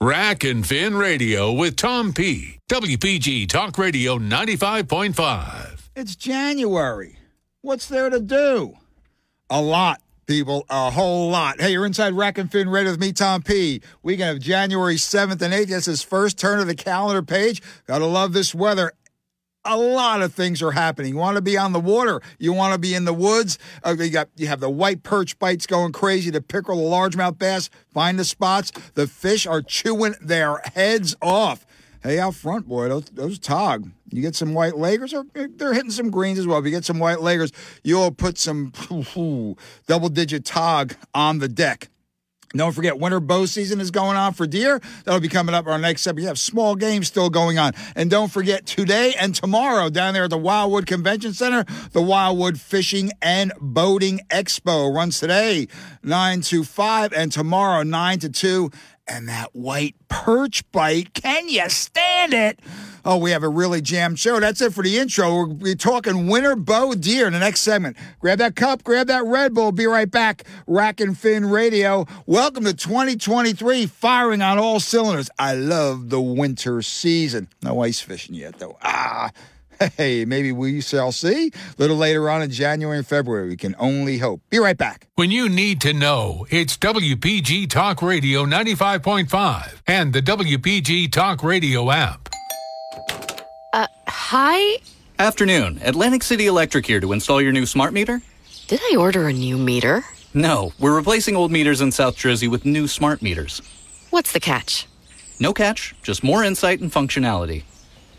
Rack and Fin Radio with Tom P. WPG Talk Radio 95.5. It's January. What's there to do? A lot, people. A whole lot. Hey, you're inside Rack and Fin Radio with me, Tom P. We can have January 7th and 8th. That's his first turn of the calendar page. Gotta love this weather a lot of things are happening. You want to be on the water. You want to be in the woods. Uh, you got you have the white perch bites going crazy. The pickerel, the largemouth bass. Find the spots. The fish are chewing their heads off. Hey, out front, boy, those, those tog. You get some white leggers, or they're hitting some greens as well. If you get some white leggers, you'll put some double digit tog on the deck. Don't forget, winter bow season is going on for deer. That'll be coming up our next episode. You have small games still going on. And don't forget, today and tomorrow down there at the Wildwood Convention Center, the Wildwood Fishing and Boating Expo runs today, 9 to 5, and tomorrow, 9 to 2 and that white perch bite. Can you stand it? Oh, we have a really jammed show. That's it for the intro. We'll be talking winter bow deer in the next segment. Grab that cup, grab that Red Bull. Be right back. Rack and Fin Radio. Welcome to 2023, firing on all cylinders. I love the winter season. No ice fishing yet, though. Ah. Hey, maybe we shall see. A little later on in January and February. We can only hope. Be right back. When you need to know, it's WPG Talk Radio 95.5 and the WPG Talk Radio app. Hi? Afternoon. Atlantic City Electric here to install your new smart meter? Did I order a new meter? No, we're replacing old meters in South Jersey with new smart meters. What's the catch? No catch, just more insight and functionality.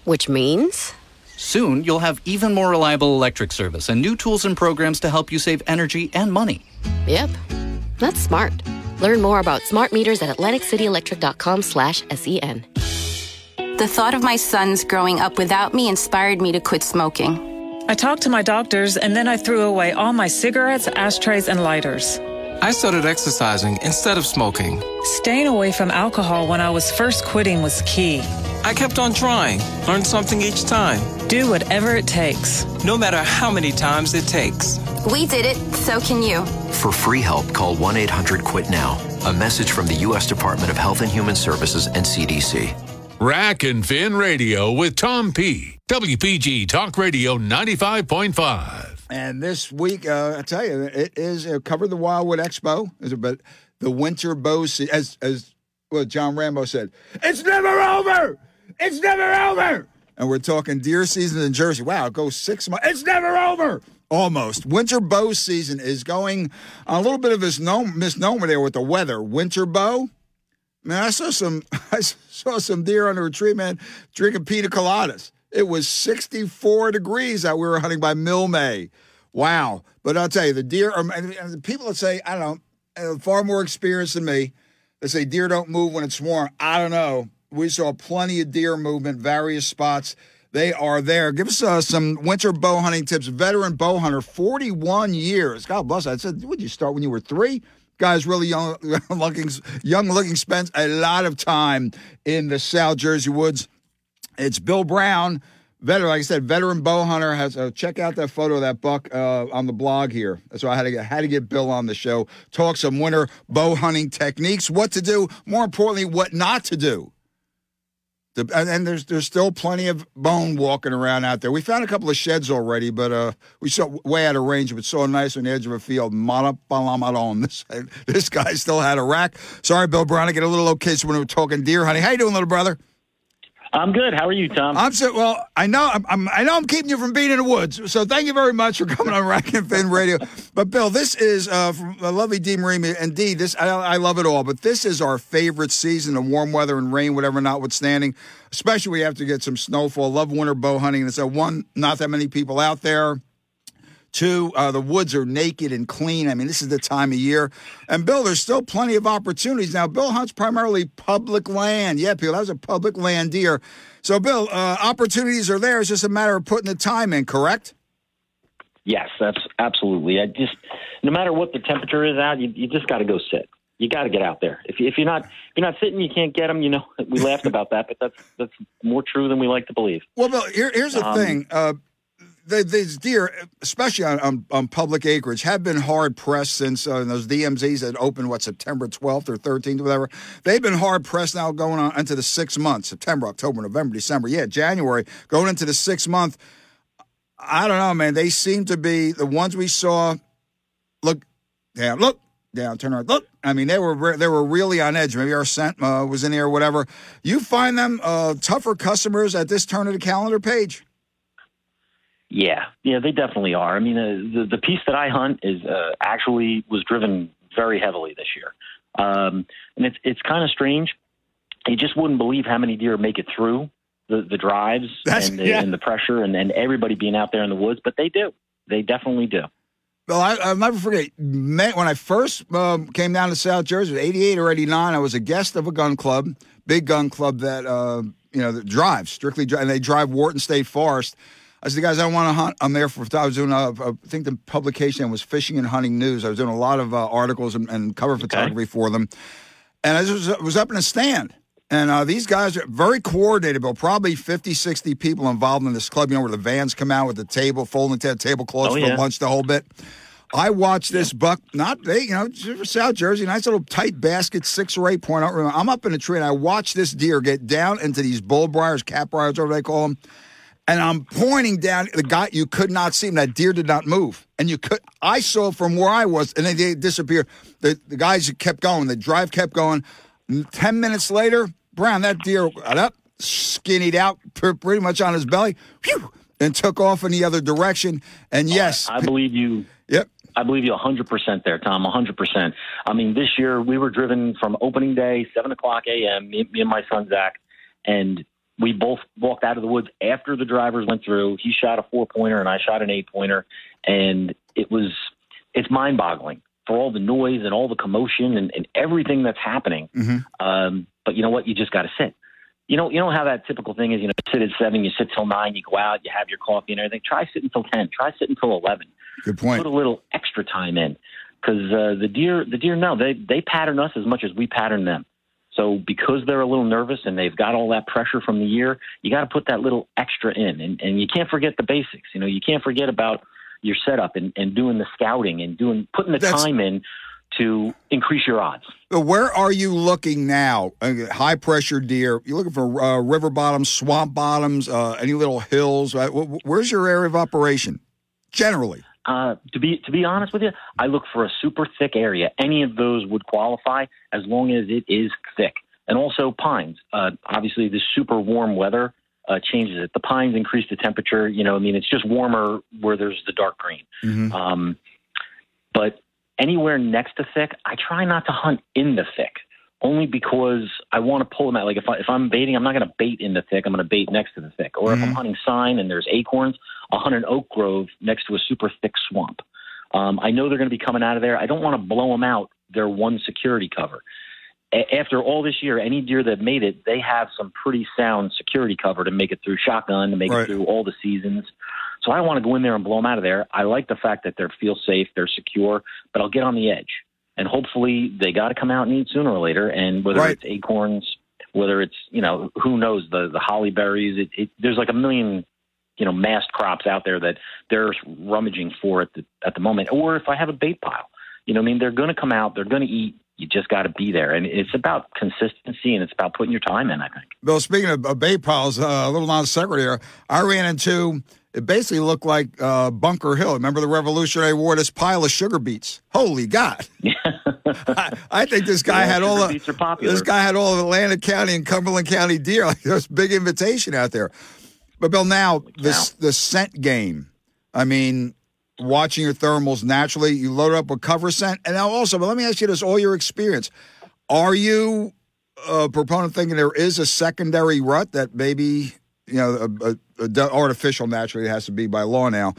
Which means? Soon, you'll have even more reliable electric service and new tools and programs to help you save energy and money. Yep, that's smart. Learn more about smart meters at atlanticcityelectric.com slash SEN. The thought of my sons growing up without me inspired me to quit smoking. I talked to my doctors and then I threw away all my cigarettes, ashtrays, and lighters. I started exercising instead of smoking. Staying away from alcohol when I was first quitting was key. I kept on trying, learned something each time. Do whatever it takes. No matter how many times it takes. We did it, so can you. For free help, call 1 800 QUIT NOW. A message from the U.S. Department of Health and Human Services and CDC. Rack and Fin Radio with Tom P. WPG Talk Radio 95.5. And this week, uh, I tell you, it is uh, cover the Wildwood Expo, but the winter bow as as well, John Rambo said, it's never over. It's never over. And we're talking deer season in Jersey. Wow, it goes six months. It's never over. Almost. Winter bow season is going a little bit of this misnomer there with the weather. Winter bow. Man, I saw some I saw some deer under a tree, man, drinking pina coladas. It was 64 degrees that we were hunting by Mill May. Wow. But I'll tell you, the deer are and the people that say, I don't know, far more experienced than me. They say deer don't move when it's warm. I don't know. We saw plenty of deer movement, various spots. They are there. Give us uh, some winter bow hunting tips. Veteran bow hunter, 41 years. God bless. I said, would you start when you were three? Guy's really young looking, young looking, spends a lot of time in the South Jersey woods. It's Bill Brown, veteran. Like I said, veteran bow hunter. Has uh, check out that photo of that buck uh, on the blog here. So I had to get had to get Bill on the show. Talk some winter bow hunting techniques, what to do, more importantly, what not to do. The, and, and, there's there's still plenty of bone walking around out there. We found a couple of sheds already, but uh, we saw way out of range, but saw nice on the edge of a field. This this guy still had a rack. Sorry, Bill Brown, I get a little location when we were talking deer hunting. How you doing, little brother? I'm good. How are you, Tom? I'm so well. I know. I'm, I'm, i know. I'm keeping you from being in the woods. So thank you very much for coming on Rack and Fin Radio. But Bill, this is uh, from the lovely Dee Marie. Indeed, this I, I, love it all. But this is our favorite season of warm weather and rain, whatever notwithstanding. Especially we have to get some snowfall. Love winter bow hunting. And so one, not that many people out there. Two, uh, the woods are naked and clean. I mean, this is the time of year. And Bill, there's still plenty of opportunities. Now, Bill hunts primarily public land. Yeah, Bill, that was a public land deer. So, Bill, uh, opportunities are there. It's just a matter of putting the time in, correct? Yes, that's absolutely. I just, no matter what the temperature is out, you, you just got to go sit. You got to get out there. If, if you're not if you're not sitting, you can't get them. You know, we laughed about that, but that's that's more true than we like to believe. Well, Bill, here, here's the um, thing. Uh, the, these deer, especially on, on, on public acreage, have been hard pressed since uh, those DMZs that opened what September 12th or 13th, whatever. They've been hard pressed now going on into the six months: September, October, November, December. Yeah, January going into the six month. I don't know, man. They seem to be the ones we saw. Look down, look down, turn around, look. I mean, they were re- they were really on edge. Maybe our scent uh, was in there or whatever. You find them uh, tougher customers at this turn of the calendar page. Yeah, yeah, they definitely are. I mean, uh, the the piece that I hunt is uh, actually was driven very heavily this year, um, and it's it's kind of strange. You just wouldn't believe how many deer make it through the the drives and the, yeah. and the pressure and, and everybody being out there in the woods, but they do. They definitely do. Well, I, I'll never forget when I first um, came down to South Jersey, it '88 or '89. I was a guest of a gun club, big gun club that uh, you know that drives strictly, and they drive Wharton State Forest. I said, guys, I want to hunt. I'm there for. I was doing. A, I think the publication was Fishing and Hunting News. I was doing a lot of uh, articles and, and cover photography for them, and I was, was up in a stand. And uh, these guys are very coordinated, but probably 50, 60 people involved in this club. You know, where the vans come out with the table, folding the tablecloths Oh, for yeah. lunch, the whole bit. I watched this buck, not they, you know, South Jersey, nice little tight basket, six or eight point. I don't remember. I'm up in a tree and I watched this deer get down into these bull briars, cat briars, whatever they call them. And I'm pointing down the guy. You could not see him. That deer did not move, and you could. I saw from where I was, and then they disappeared. The the guys kept going. The drive kept going. Ten minutes later, Brown, that deer got up, skinnied out, pretty much on his belly, whew, and took off in the other direction. And yes, I believe you. Yep. I believe you 100% there, Tom. 100%. I mean, this year we were driven from opening day, 7 o'clock a.m., me, me and my son, Zach, and we both walked out of the woods after the drivers went through. He shot a four pointer and I shot an eight pointer. And it was, it's mind boggling for all the noise and all the commotion and, and everything that's happening. Um, but you know what? You just got to sit. You know, you know how that typical thing is. You know, sit at seven, you sit till nine, you go out, you have your coffee and everything. Try sitting till ten. Try sitting till eleven. Good point. Put a little extra time in because uh, the deer, the deer, know they they pattern us as much as we pattern them. So because they're a little nervous and they've got all that pressure from the year, you got to put that little extra in, and and you can't forget the basics. You know, you can't forget about your setup and, and doing the scouting and doing putting the That's- time in to increase your odds. Where are you looking now? Uh, high pressure deer. You're looking for uh, river bottoms, swamp bottoms, uh, any little hills? Right? Wh- wh- Where's your area of operation? Generally, Uh, to be to be honest with you, I look for a super thick area. Any of those would qualify as long as it is thick, and also pines. Uh, obviously, the super warm weather uh, changes it. The pines increase the temperature. You know, I mean, it's just warmer where there's the dark green. Um, but anywhere next to thick, I try not to hunt in the thick. Only because I want to pull them out. Like if I, if I'm baiting, I'm not going to bait in the thick. I'm going to bait next to the thick. Or if I'm hunting sign and there's acorns, I'll hunt an oak grove next to a super thick swamp. Um, I know they're going to be coming out of there. I don't want to blow them out. Their one security cover. A- after all this year, any deer that made it, they have some pretty sound security cover to make it through shotgun, to make Right. it through all the seasons. So I don't want to go in there and blow them out of there. I like the fact that they feel safe, they're secure, but I'll get on the edge. And hopefully they got to come out and eat sooner or later. And whether Right. it's acorns, whether it's, you know, who knows, the, the holly berries, it, it, there's like a million, you know, massed crops out there that they're rummaging for at the, at the moment. Or if I have a bait pile, you know, I mean, they're going to come out, they're going to eat. You just got to be there. And it's about consistency and it's about putting your time in, I think. Bill. Speaking of, of bait piles, uh, a little non sequitur here. I ran into. It basically looked like uh, Bunker Hill. Remember the Revolutionary War? This pile of sugar beets. Holy God! I, I think this guy Yeah, had all sugar the. beets are popular. This guy had all of Atlantic County and Cumberland County deer. Like there's big invitation out there. But Bill, now this the scent game. I mean, watching your thermals naturally, you load up with cover scent, and now also. But let me ask you this: all your experience, are you a proponent thinking there is a secondary rut that maybe you know a, a, a artificial naturally it has to be by law now,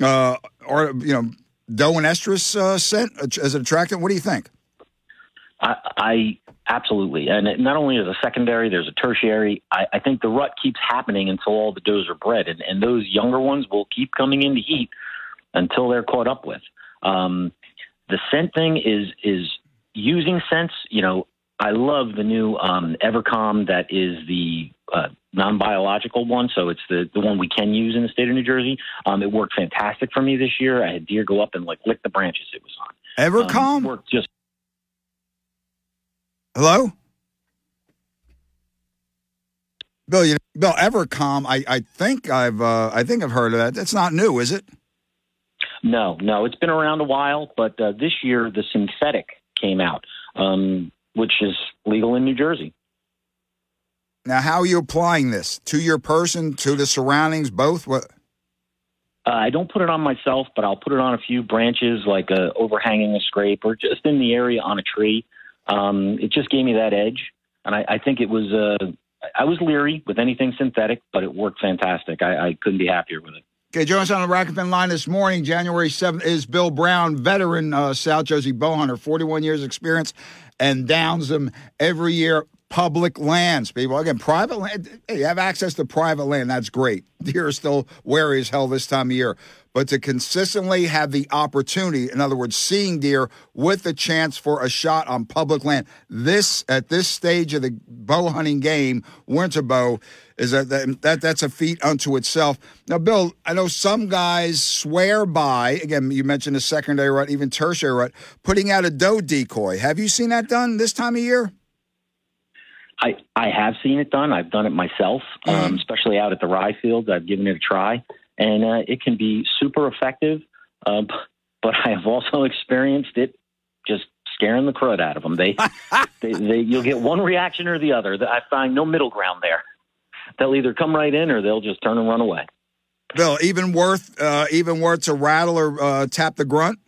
uh, or you know doe and estrus uh, scent as an attractant? What do you think? I, I absolutely, and it, not only is a secondary, there's a tertiary. I, I think the rut keeps happening until all the does are bred, and, and those younger ones will keep coming into heat until they're caught up with. Um, the scent thing is is using scents. You know, I love the new um, EverCalm that is the uh, non-biological one, so it's the the one we can use in the state of New Jersey. Um, it worked fantastic for me this year. I had deer go up and like lick the branches it was on. EverCalm Um, worked just Hello? Bill, you, Bill, EverCalm, I, I think I've uh, I think I've heard of that. That's not new, is it? no, no. It's been around a while, but uh, this year the synthetic came out, um, which is legal in New Jersey. Now, how are you applying this to your person, to the surroundings, both? What? Uh, I don't put it on myself, but I'll put it on a few branches, like uh, overhanging a scrape or just in the area on a tree. Um, it just gave me that edge, and I, I think it was. Uh, I was leery with anything synthetic, but it worked fantastic. I, I couldn't be happier with it. Okay, join us on the Rocketman line this morning, January 7th, is Bill Brown, veteran uh, South Jersey bow hunter, 41 years experience, and downs them every year. Public lands, people. Again, private land. Hey, you have access to private land. That's great. Deer are still wary as hell this time of year. But to consistently have the opportunity, in other words, seeing deer with the chance for a shot on public land, this at this stage of the bow hunting game, winter bow, is that, that, that that's a feat unto itself. Now, Bill, I know some guys swear by. Again, you mentioned the secondary rut, even tertiary rut, putting out a doe decoy. Have you seen that done this time of year? I, I have seen it done. I've done it myself, um, especially out at the rye fields. I've given it a try, and uh, it can be super effective. Uh, but I have also experienced it just scaring the crud out of them. They, they, they, you'll get one reaction or the other. I find no middle ground there. They'll either come right in or they'll just turn and run away. Bill, even worth uh, even worth to rattle or uh, tap the grunt.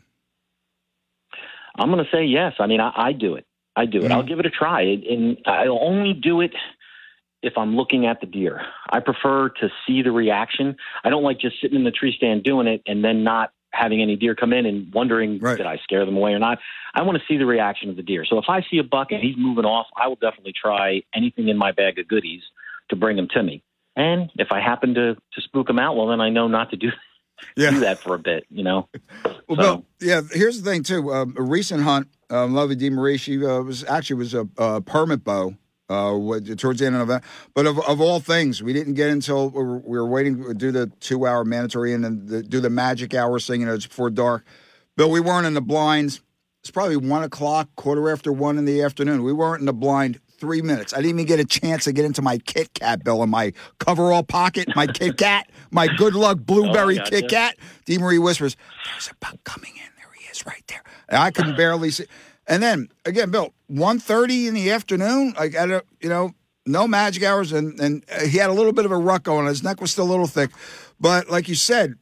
I'm going to say yes. I mean, I, I do it. I do it. I'll give it a try, and I'll only do it if I'm looking at the deer. I prefer to see the reaction. I don't like just sitting in the tree stand doing it and then not having any deer come in and wondering did I scare them away or not. I want to see the reaction of the deer. So if I see a buck and he's moving off, I will definitely try anything in my bag of goodies to bring him to me. And if I happen to to spook him out, well, then I know not to do do that for a bit. You know. Well, Bill, yeah. Here's the thing too. Um, a recent hunt, um, Lovey DeMarie, she uh, was actually was a, a permit bow. Uh, towards the end of that, but of, of all things, we didn't get until we were, we were waiting to do the two hour mandatory and then the, do the magic hour thing. You know, it's before dark. Bill, we weren't in the blinds. It's probably one o'clock, quarter after one in the afternoon. We weren't in the blind three minutes. I didn't even get a chance to get into my Kit Kat, Bill, in my coverall pocket, my Kit Kat, my good luck blueberry gotcha. Kit Kat. Dee Marie whispers, "There's a buck coming in. Is, right there." And I could barely see. And then again, Bill, 1.30 in the afternoon, like at a you know no magic hours, and and he had a little bit of a rut going. His neck was still a little thick, but like you said,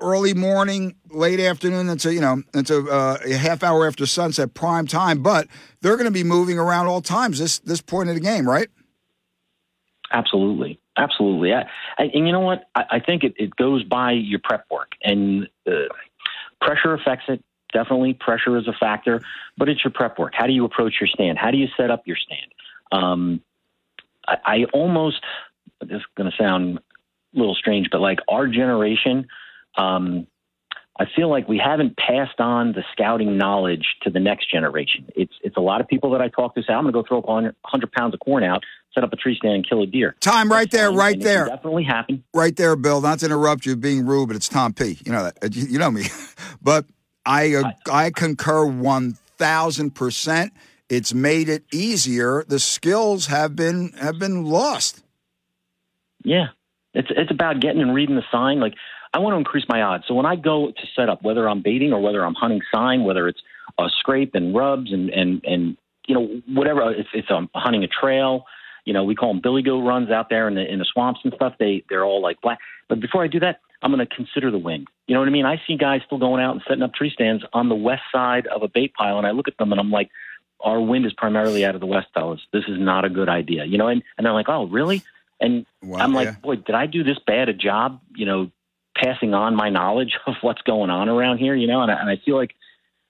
early morning, late afternoon, into you know into uh, a half hour after sunset, prime time. But they're going to be moving around all times this this point of the game, right? Absolutely, absolutely. I, I, and you know what? I, I think it, it goes by your prep work, and uh, pressure affects it. Definitely, pressure is a factor, but it's your prep work. How do you approach your stand? How do you set up your stand? Um, I, I almost this is going to sound a little strange, but like our generation, um, I feel like we haven't passed on the scouting knowledge to the next generation. It's it's a lot of people that I talk to say, I'm going to go throw a 100 pounds of corn out, set up a tree stand, and kill a deer. Time right there, right And there. definitely happen. right there, Bill. Not to interrupt you, being rude, but it's Tom P. You know that. Uh, You know me, but I uh, I concur one thousand percent. It's made it easier. The skills have been have been lost. Yeah, it's it's about getting and reading the sign. Like I want to increase my odds. So when I go to set up, whether I'm baiting or whether I'm hunting sign, whether it's a scrape and rubs and and and you know whatever, if it's um, hunting a trail, you know we call them billy goat runs out there in the in the swamps and stuff. They they're all like black. But before I do that, I'm going to consider the wind. You know what I mean? I see guys still going out and setting up tree stands on the west side of a bait pile, and I look at them and I'm like, our wind is primarily out of the west, fellas. This is not a good idea. You know, and and they're like, oh really? And I'm like, yeah. boy, did I do this bad a job? You know, passing on my knowledge of what's going on around here. You know, and I, and I feel like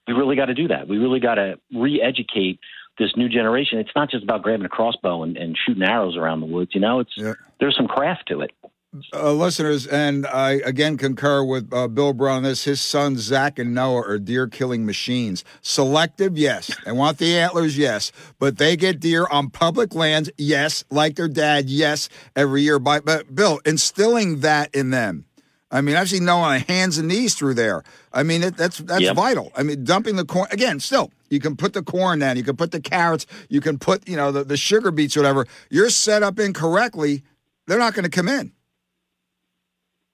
we really got to do that. We really got to re-educate this new generation. It's not just about grabbing a crossbow and, and shooting arrows around the woods. You know, it's there's some craft to it. uh, listeners, and I again concur with uh, Bill Brown on this. His sons, Zach and Noah, are deer killing machines. Selective, yes. They want the antlers, yes. But they get deer on public lands, yes. Like their dad, yes, every year. By, but Bill, instilling that in them. I mean, I've seen Noah on hands and knees through there. I mean, it, that's that's Yep. vital. I mean, dumping the corn again. Still, you can put the corn down. You can put the carrots. You can put you know the, the sugar beets, whatever. You're set up incorrectly. They're not going to come in.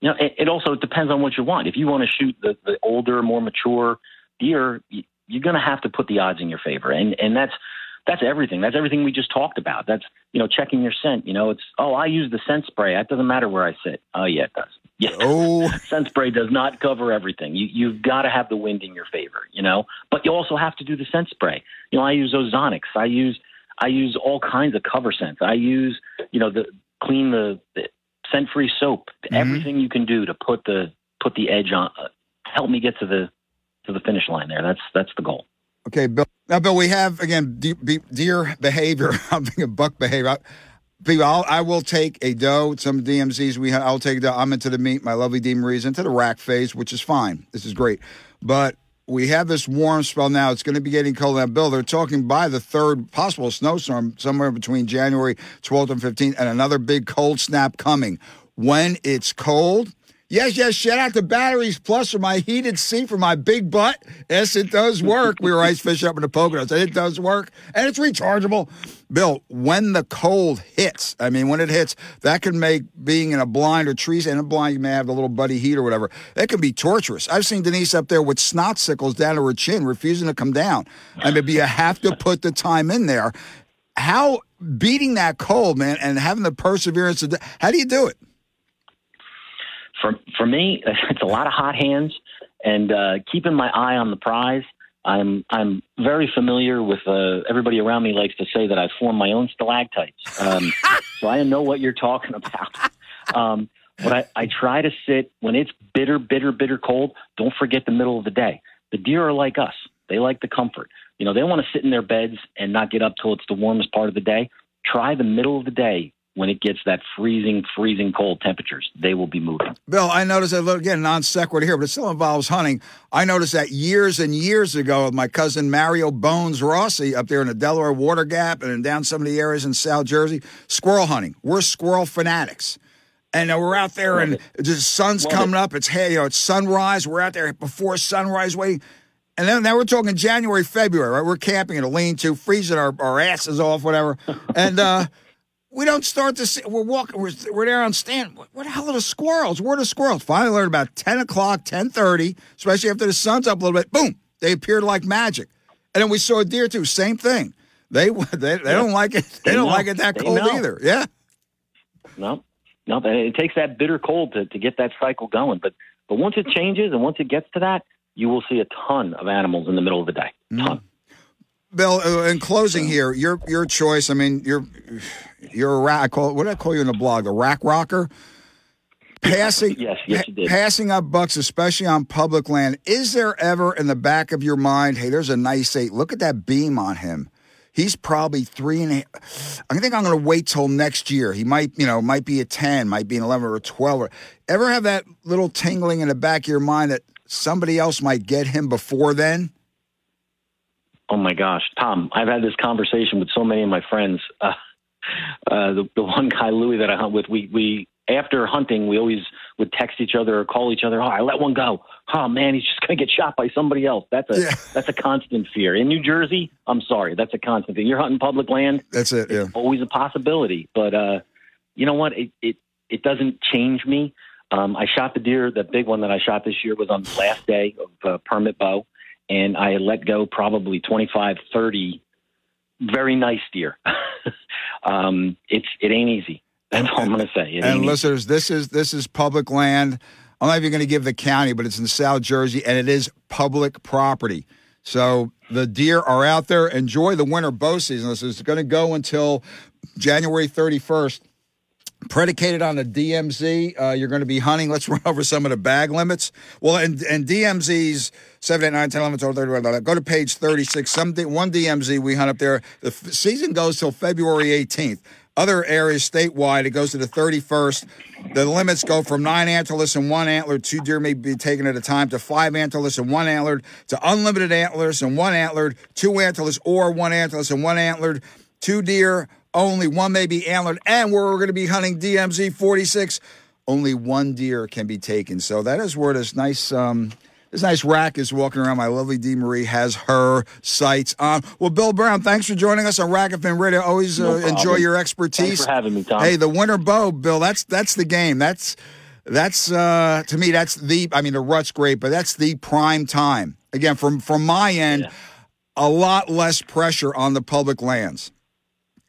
You know, it, it also depends on what you want. If you want to shoot the, the older, more mature deer, you're going to have to put the odds in your favor, and and that's that's everything. That's everything we just talked about. That's you know checking your scent. You know, it's oh I use the scent spray. That doesn't matter where I sit. Oh yeah, it does. Yeah. Oh, scent spray does not cover everything. You you've got to have the wind in your favor. You know, but you also have to do the scent spray. You know, I use ozonics. I use I use all kinds of cover scents. I use you know the clean the, the scent free soap. Everything you can do to put the put the edge on. Uh, help me get to the to the finish line there. That's that's the goal. Okay, Bill. Now, Bill, we have again de- be- deer behavior. I'm thinking buck behavior. I, I'll, I will take a dough. Some DMZs we have. I'll take a doe. I'm into the meat. My lovely D Marie's into the rack phase, which is fine. This is great, but we have this warm spell now. It's going to be getting cold. Now, Bill, they're talking by the third possible snowstorm somewhere between January 12th and 15th, and another big cold snap coming. When it's cold. Yes, yes, shout out to Batteries Plus for my heated seat for my big butt. Yes, it does work. we were ice fishing up in the Poconos, it does work, and it's rechargeable. Bill, when the cold hits, I mean, when it hits, that can make being in a blind or trees in a blind, you may have the little buddy heat or whatever. That can be torturous. I've seen Denise up there with snot sickles down to her chin, refusing to come down. I mean, you have to put the time in there. How beating that cold, man, and having the perseverance to how do you do it? For for me, it's a lot of hot hands and uh, keeping my eye on the prize. I'm I'm very familiar with uh, everybody around me likes to say that I form my own stalactites, um, so I know what you're talking about. Um, but I, I try to sit when it's bitter, bitter, bitter cold. Don't forget the middle of the day. The deer are like us; they like the comfort. You know, they want to sit in their beds and not get up till it's the warmest part of the day. Try the middle of the day when it gets that freezing, freezing cold temperatures. They will be moving. Bill, I noticed that again, non sequitur here, but it still involves hunting. I noticed that years and years ago with my cousin Mario Bones Rossi up there in the Delaware Water Gap and down some of the areas in South Jersey, squirrel hunting. We're squirrel fanatics. And uh, we're out there, and the sun's Love coming it. up. It's hey, you know, it's sunrise. We're out there before sunrise, waiting. And then now we're talking January, February, right? We're camping in a lean-to, freezing our, our asses off, whatever. And uh, we don't start to see. We're walking. We're, we're there on stand. What, what the hell are the squirrels? Where are the squirrels? Finally learned about ten o'clock, ten thirty, especially after the sun's up a little bit. Boom! They appeared like magic. And then we saw a deer too. Same thing. They they, they don't like it. They, They don't know. like it that They cold know. either. Yeah. No, no, it takes that bitter cold to, to get that cycle going. But but once it changes and once it gets to that, you will see a ton of animals in the middle of the day. Ton. Mm-hmm. Bill, uh, in closing here, your your choice. I mean, you're you're a rack. I call what did I call you in the blog? The rack rocker. Passing, Yes, yes, you did. passing up bucks, especially on public land. Is there ever in the back of your mind, hey, there's a nice eight. Look at that beam on him. He's probably three and a half. I think I'm going to wait till next year. He might, you know, might be a 10, might be an 11 or a 12. Or, ever have that little tingling in the back of your mind that somebody else might get him before then? Oh my gosh, Tom! I've had this conversation with so many of my friends. Uh, uh, the, the one guy, Louis, that I hunt with, we we after hunting, we always would text each other or call each other. Oh, I let one go. Oh man, he's just gonna get shot by somebody else. That's a Yeah. that's a constant fear. In New Jersey, I'm sorry, that's a constant thing. You're hunting public land. That's it. Yeah. always a possibility. But uh, you know what? It it it doesn't change me. Um, I shot the deer. The big one that I shot this year was on the last day of uh, permit bow, and I let go probably 25, 30 very nice deer. um, it's it ain't easy. That's all I'm going to say. It And easy. listeners, this is this is public land. I'm not even going to give the county, but it's in South Jersey, and it is public property. So the deer are out there. Enjoy the winter bow season. This is going to go until January 31st. Predicated on the DMZ, uh, you're going to be hunting. Let's run over some of the bag limits. Well, and, and DMZ's 7, 8, 9, 10, 11, 12, 13, 14, go to page 36. Some One DMZ we hunt up there, the f- season goes till February 18th. Other areas statewide, it goes to the 31st. The limits go from nine antlers and one antler, two deer may be taken at a time, to five antlers and one antlered, to unlimited antlers and one antlered, two antlers or one antlerless and one antlered, two deer only, one may be antlered, and where we're going to be hunting DMZ 46, only one deer can be taken. So that is where this nice. Um, this nice rack is walking around. My lovely Dee Marie has her sights on. Well, Bill Brown, thanks for joining us on Rack FM Radio. Always No uh, enjoy your expertise. Thanks for having me, Tom. Hey, the winter bow, Bill. That's that's the game. That's that's uh, to me. That's the. I mean, the rut's great, but that's the prime time. Again, from from my end, a lot less pressure on the public lands.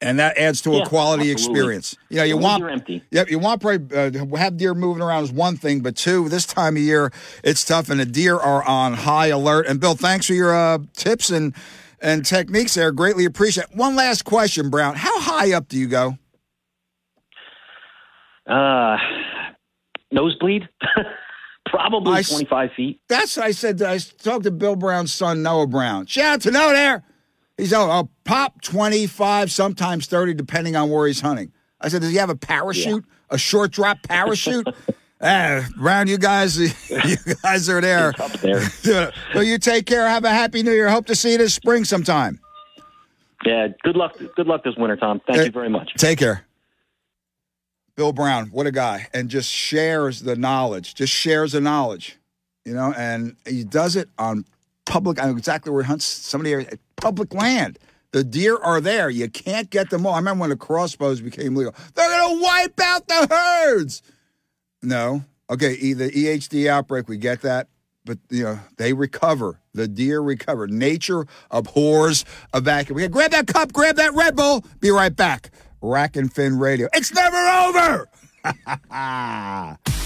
And that adds to Yeah, a quality absolutely. experience. You know, you want empty. Yep, you want probably uh, have deer moving around is one thing, but two, this time of year it's tough, and the deer are on high alert. And Bill, thanks for your uh, tips and and techniques there. Greatly appreciate. It. One last question, Brown. How high up do you go? Uh, nosebleed, probably I s- 25 feet. That's what I said. I talked to Bill Brown's son, Noah Brown. Shout out to Noah there. He's oh, oh, pop 25, sometimes 30, depending on where he's hunting. I said, does he have a parachute? A short drop parachute? Ah, Brown, you guys, you guys are there. Up there. well, you take care. Have a happy new year. Hope to see you this spring sometime. Yeah. Good luck. Good luck this winter, Tom. Thank Hey, you very much. Take care. Bill Brown, what a guy. And just shares the knowledge, just shares the knowledge, you know, and he does it on public, I know exactly where he hunts somebody, public land. The deer are there. You can't get them all. I remember when the crossbows became legal. They're going to wipe out the herds. No. Okay, the EHD outbreak, we get that. But, you know, they recover. The deer recover. Nature abhors a vacuum. Okay, grab that cup, grab that Red Bull. Be right back. Rack and Fin Radio. It's never over.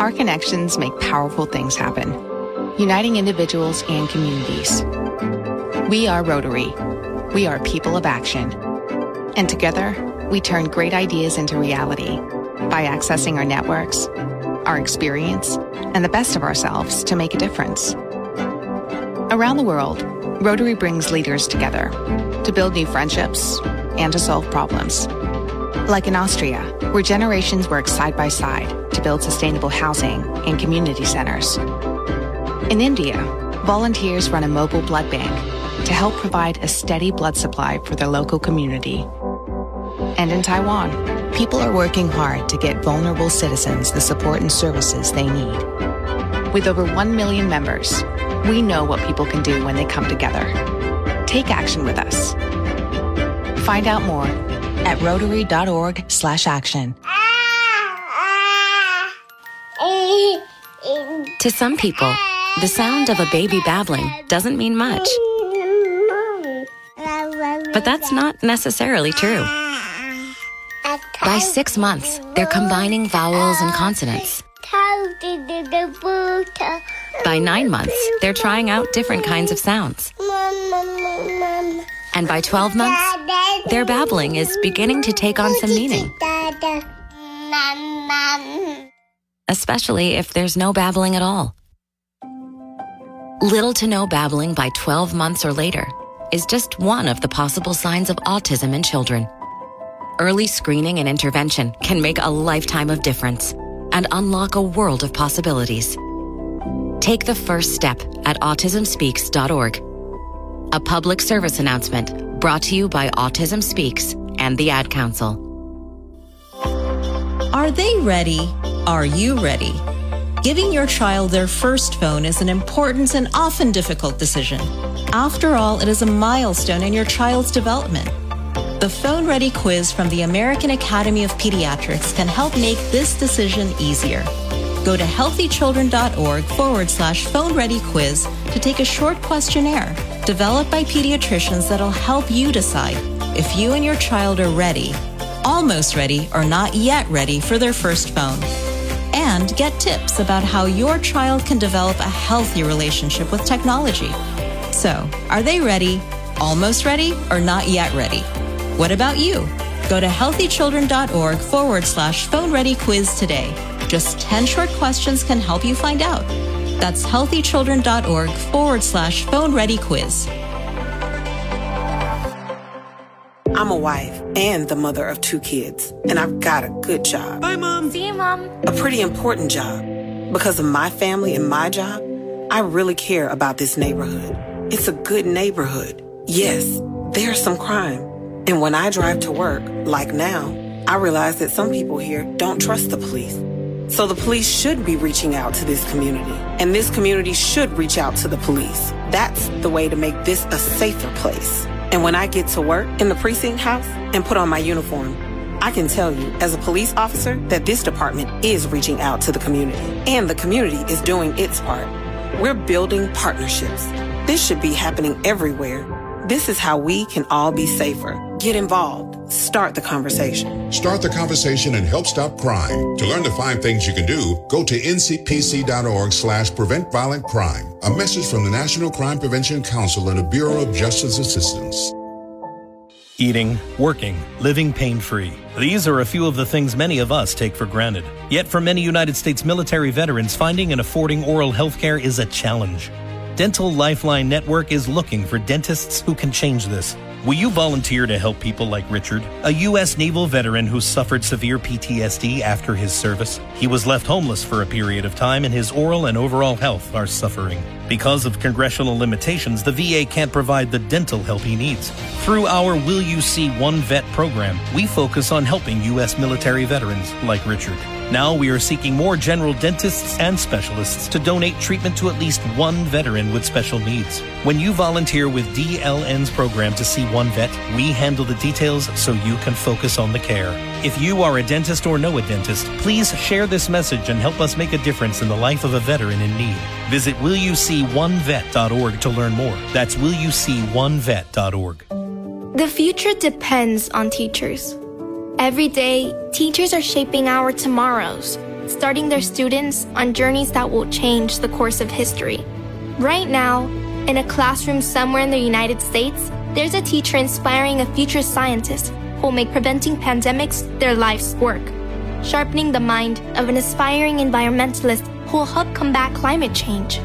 Our connections make powerful things happen, uniting individuals and communities. We are Rotary. We are people of action. And together, we turn great ideas into reality by accessing our networks, our experience, and the best of ourselves to make a difference. Around the world, Rotary brings leaders together to build new friendships and to solve problems. Like in Austria, where generations work side by side to build sustainable housing and community centers. In India, volunteers run a mobile blood bank to help provide a steady blood supply for their local community. And in Taiwan, people are working hard to get vulnerable citizens the support and services they need. With over 1 million members, we know what people can do when they come together. Take action with us. Find out more at rotary.org/action. To some people, the sound of a baby babbling doesn't mean much. But that's not necessarily true. By six months, they're combining vowels and consonants. By nine months, they're trying out different kinds of sounds. And by 12 months, their babbling is beginning to take on some meaning, especially if there's no babbling at all. Little to no babbling by 12 months or later is just one of the possible signs of autism in children. Early screening and intervention can make a lifetime of difference and unlock a world of possibilities. Take the first step at autismspeaks.org. A public service announcement brought to you by Autism Speaks and the Ad Council. Are they ready? Are you ready? Giving your child their first phone is an important and often difficult decision. After all, it is a milestone in your child's development. The Phone Ready quiz from the American Academy of Pediatrics can help make this decision easier. Go to healthychildren.org forward slash phone ready quiz to take a short questionnaire developed by pediatricians that'll help you decide if you and your child are ready, almost ready, or not yet ready for their first phone. And get tips about how your child can develop a healthy relationship with technology. So, are they ready, almost ready, or not yet ready? What about you? Go to healthychildren.org forward slash phone ready quiz today. Just 10 short questions can help you find out. That's healthychildren.org forward slash phone ready quiz. I'm a wife and the mother of two kids, and I've got a good job. Bye, Mom. See you, Mom. A pretty important job. Because of my family and my job, I really care about this neighborhood. It's a good neighborhood. Yes, there's some crime. And when I drive to work, like now, I realize that some people here don't trust the police. So the police should be reaching out to this community, and this community should reach out to the police. That's the way to make this a safer place. And when I get to work in the precinct house and put on my uniform, I can tell you as a police officer that this department is reaching out to the community, and the community is doing its part. We're building partnerships. This should be happening everywhere. This is how we can all be safer. Get involved. Start the conversation. Start the conversation and help stop crime. To learn the five things you can do, go to ncpc.org slash prevent violent crime. A message from the National Crime Prevention Council and the Bureau of Justice Assistance. Eating, working, living pain free. These are a few of the things many of us take for granted. Yet for many United States military veterans, finding and affording oral health care is a challenge. Dental Lifeline Network is looking for dentists who can change this. Will you volunteer to help people like Richard, a U.S. naval veteran who suffered severe PTSD after his service? He was left homeless for a period of time, and his oral and overall health are suffering. Because of congressional limitations, the VA can't provide the dental help he needs. Through our Will You See One Vet program, we focus on helping U.S. military veterans like Richard. Now we are seeking more general dentists and specialists to donate treatment to at least one veteran with special needs. When you volunteer with DLN's program to see one vet, we handle the details so you can focus on the care. If you are a dentist or know a dentist, please share this message and help us make a difference in the life of a veteran in need. Visit willyouseeonevet.org to learn more. That's willyouseeonevet.org. The future depends on teachers. Every day, teachers are shaping our tomorrows, starting their students on journeys that will change the course of history. Right now, in a classroom somewhere in the United States, there's a teacher inspiring a future scientist who will make preventing pandemics their life's work, sharpening the mind of an aspiring environmentalist who will help combat climate change,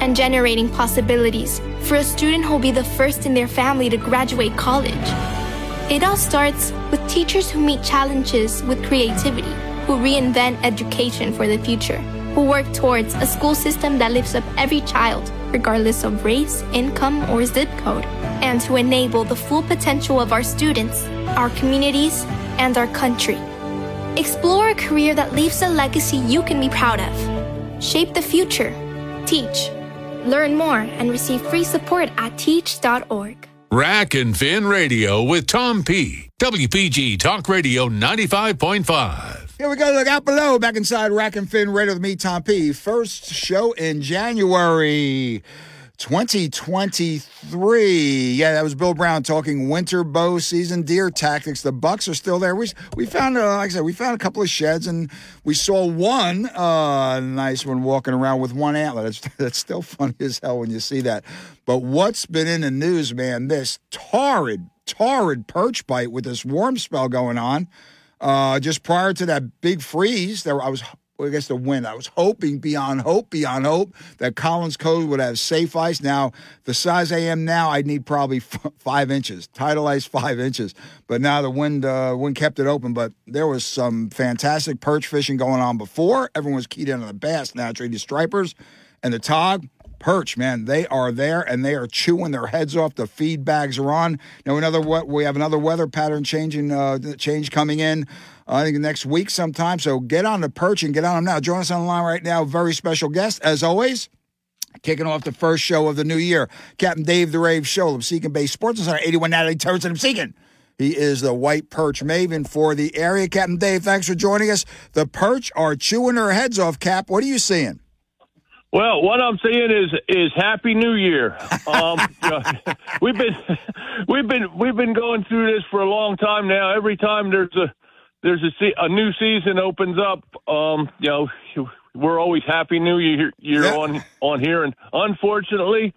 and generating possibilities for a student who will be the first in their family to graduate college. It all starts with teachers who meet challenges with creativity, who reinvent education for the future, who work towards a school system that lifts up every child, regardless of race, income, or zip code, and to enable the full potential of our students, our communities, and our country. Explore a career that leaves a legacy you can be proud of. Shape the future. Teach. Learn more and receive free support at teach.org. Rack and Fin Radio with Tom P. WPG Talk Radio 95.5. Here we go. Look out below. Back inside Rack and Fin Radio with me, Tom P. First show in January 2023. Yeah, that was Bill Brown talking winter bow season deer tactics. The bucks are still there. We we found, uh, like I said, we found a couple of sheds and we saw one uh, nice one walking around with one antler. That's that's still funny as hell when you see that. But what's been in the news, man? This torrid, torrid perch bite with this warm spell going on. Uh, just prior to that big freeze, there I was well, I guess the wind. I was hoping beyond hope, beyond hope, that Collins Cove would have safe ice. Now, the size I am now, I'd need probably f- five inches, tidal ice five inches. But now the wind, uh, wind kept it open. But there was some fantastic perch fishing going on before. Everyone was keyed in on the bass naturally, the stripers and the tog. Perch, man, they are there and they are chewing their heads off. The feed bags are on. Now another we have another weather pattern changing, uh, change coming in. I think next week sometime. So get on the perch and get on them now. Join us on the line right now. Very special guest, as always. Kicking off the first show of the new year, Captain Dave the Rave Showell, Absecon Bay Sports Center, 81 Natalie Terrace and Absecon. He is the white perch maven for the area. Captain Dave, thanks for joining us. The perch are chewing their heads off, Cap. What are you seeing? Well, what I'm saying is is Happy New Year. Um, you know, we've been we've been we've been going through this for a long time now. Every time there's a there's a, se- a new season opens up, um, you know, we're always Happy New Year, year Yeah. on on here, and unfortunately.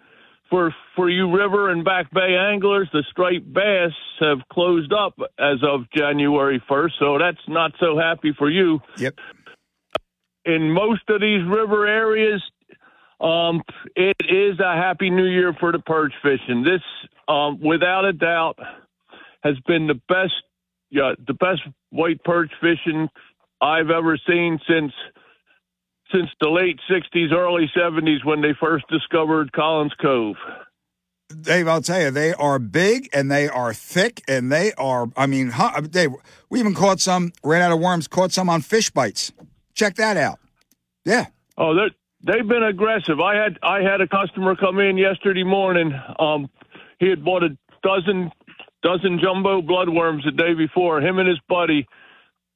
For for you river and back bay anglers, the striped bass have closed up as of January first, so that's not so happy for you Yep. in most of these river areas, um, it is a happy new year for the perch fishing. This, um, without a doubt, has been the best, yeah, the best white perch fishing I've ever seen since since the late '60s, early '70s when they first discovered Collins Cove. Dave, I'll tell you, they are big and they are thick and they are. I mean, huh, Dave, we even caught some. Ran out of worms. Caught some on fish bites. Check that out. Yeah. Oh, they they've been aggressive. I had I had a customer come in yesterday morning. Um, he had bought a dozen dozen jumbo bloodworms the day before. Him and his buddy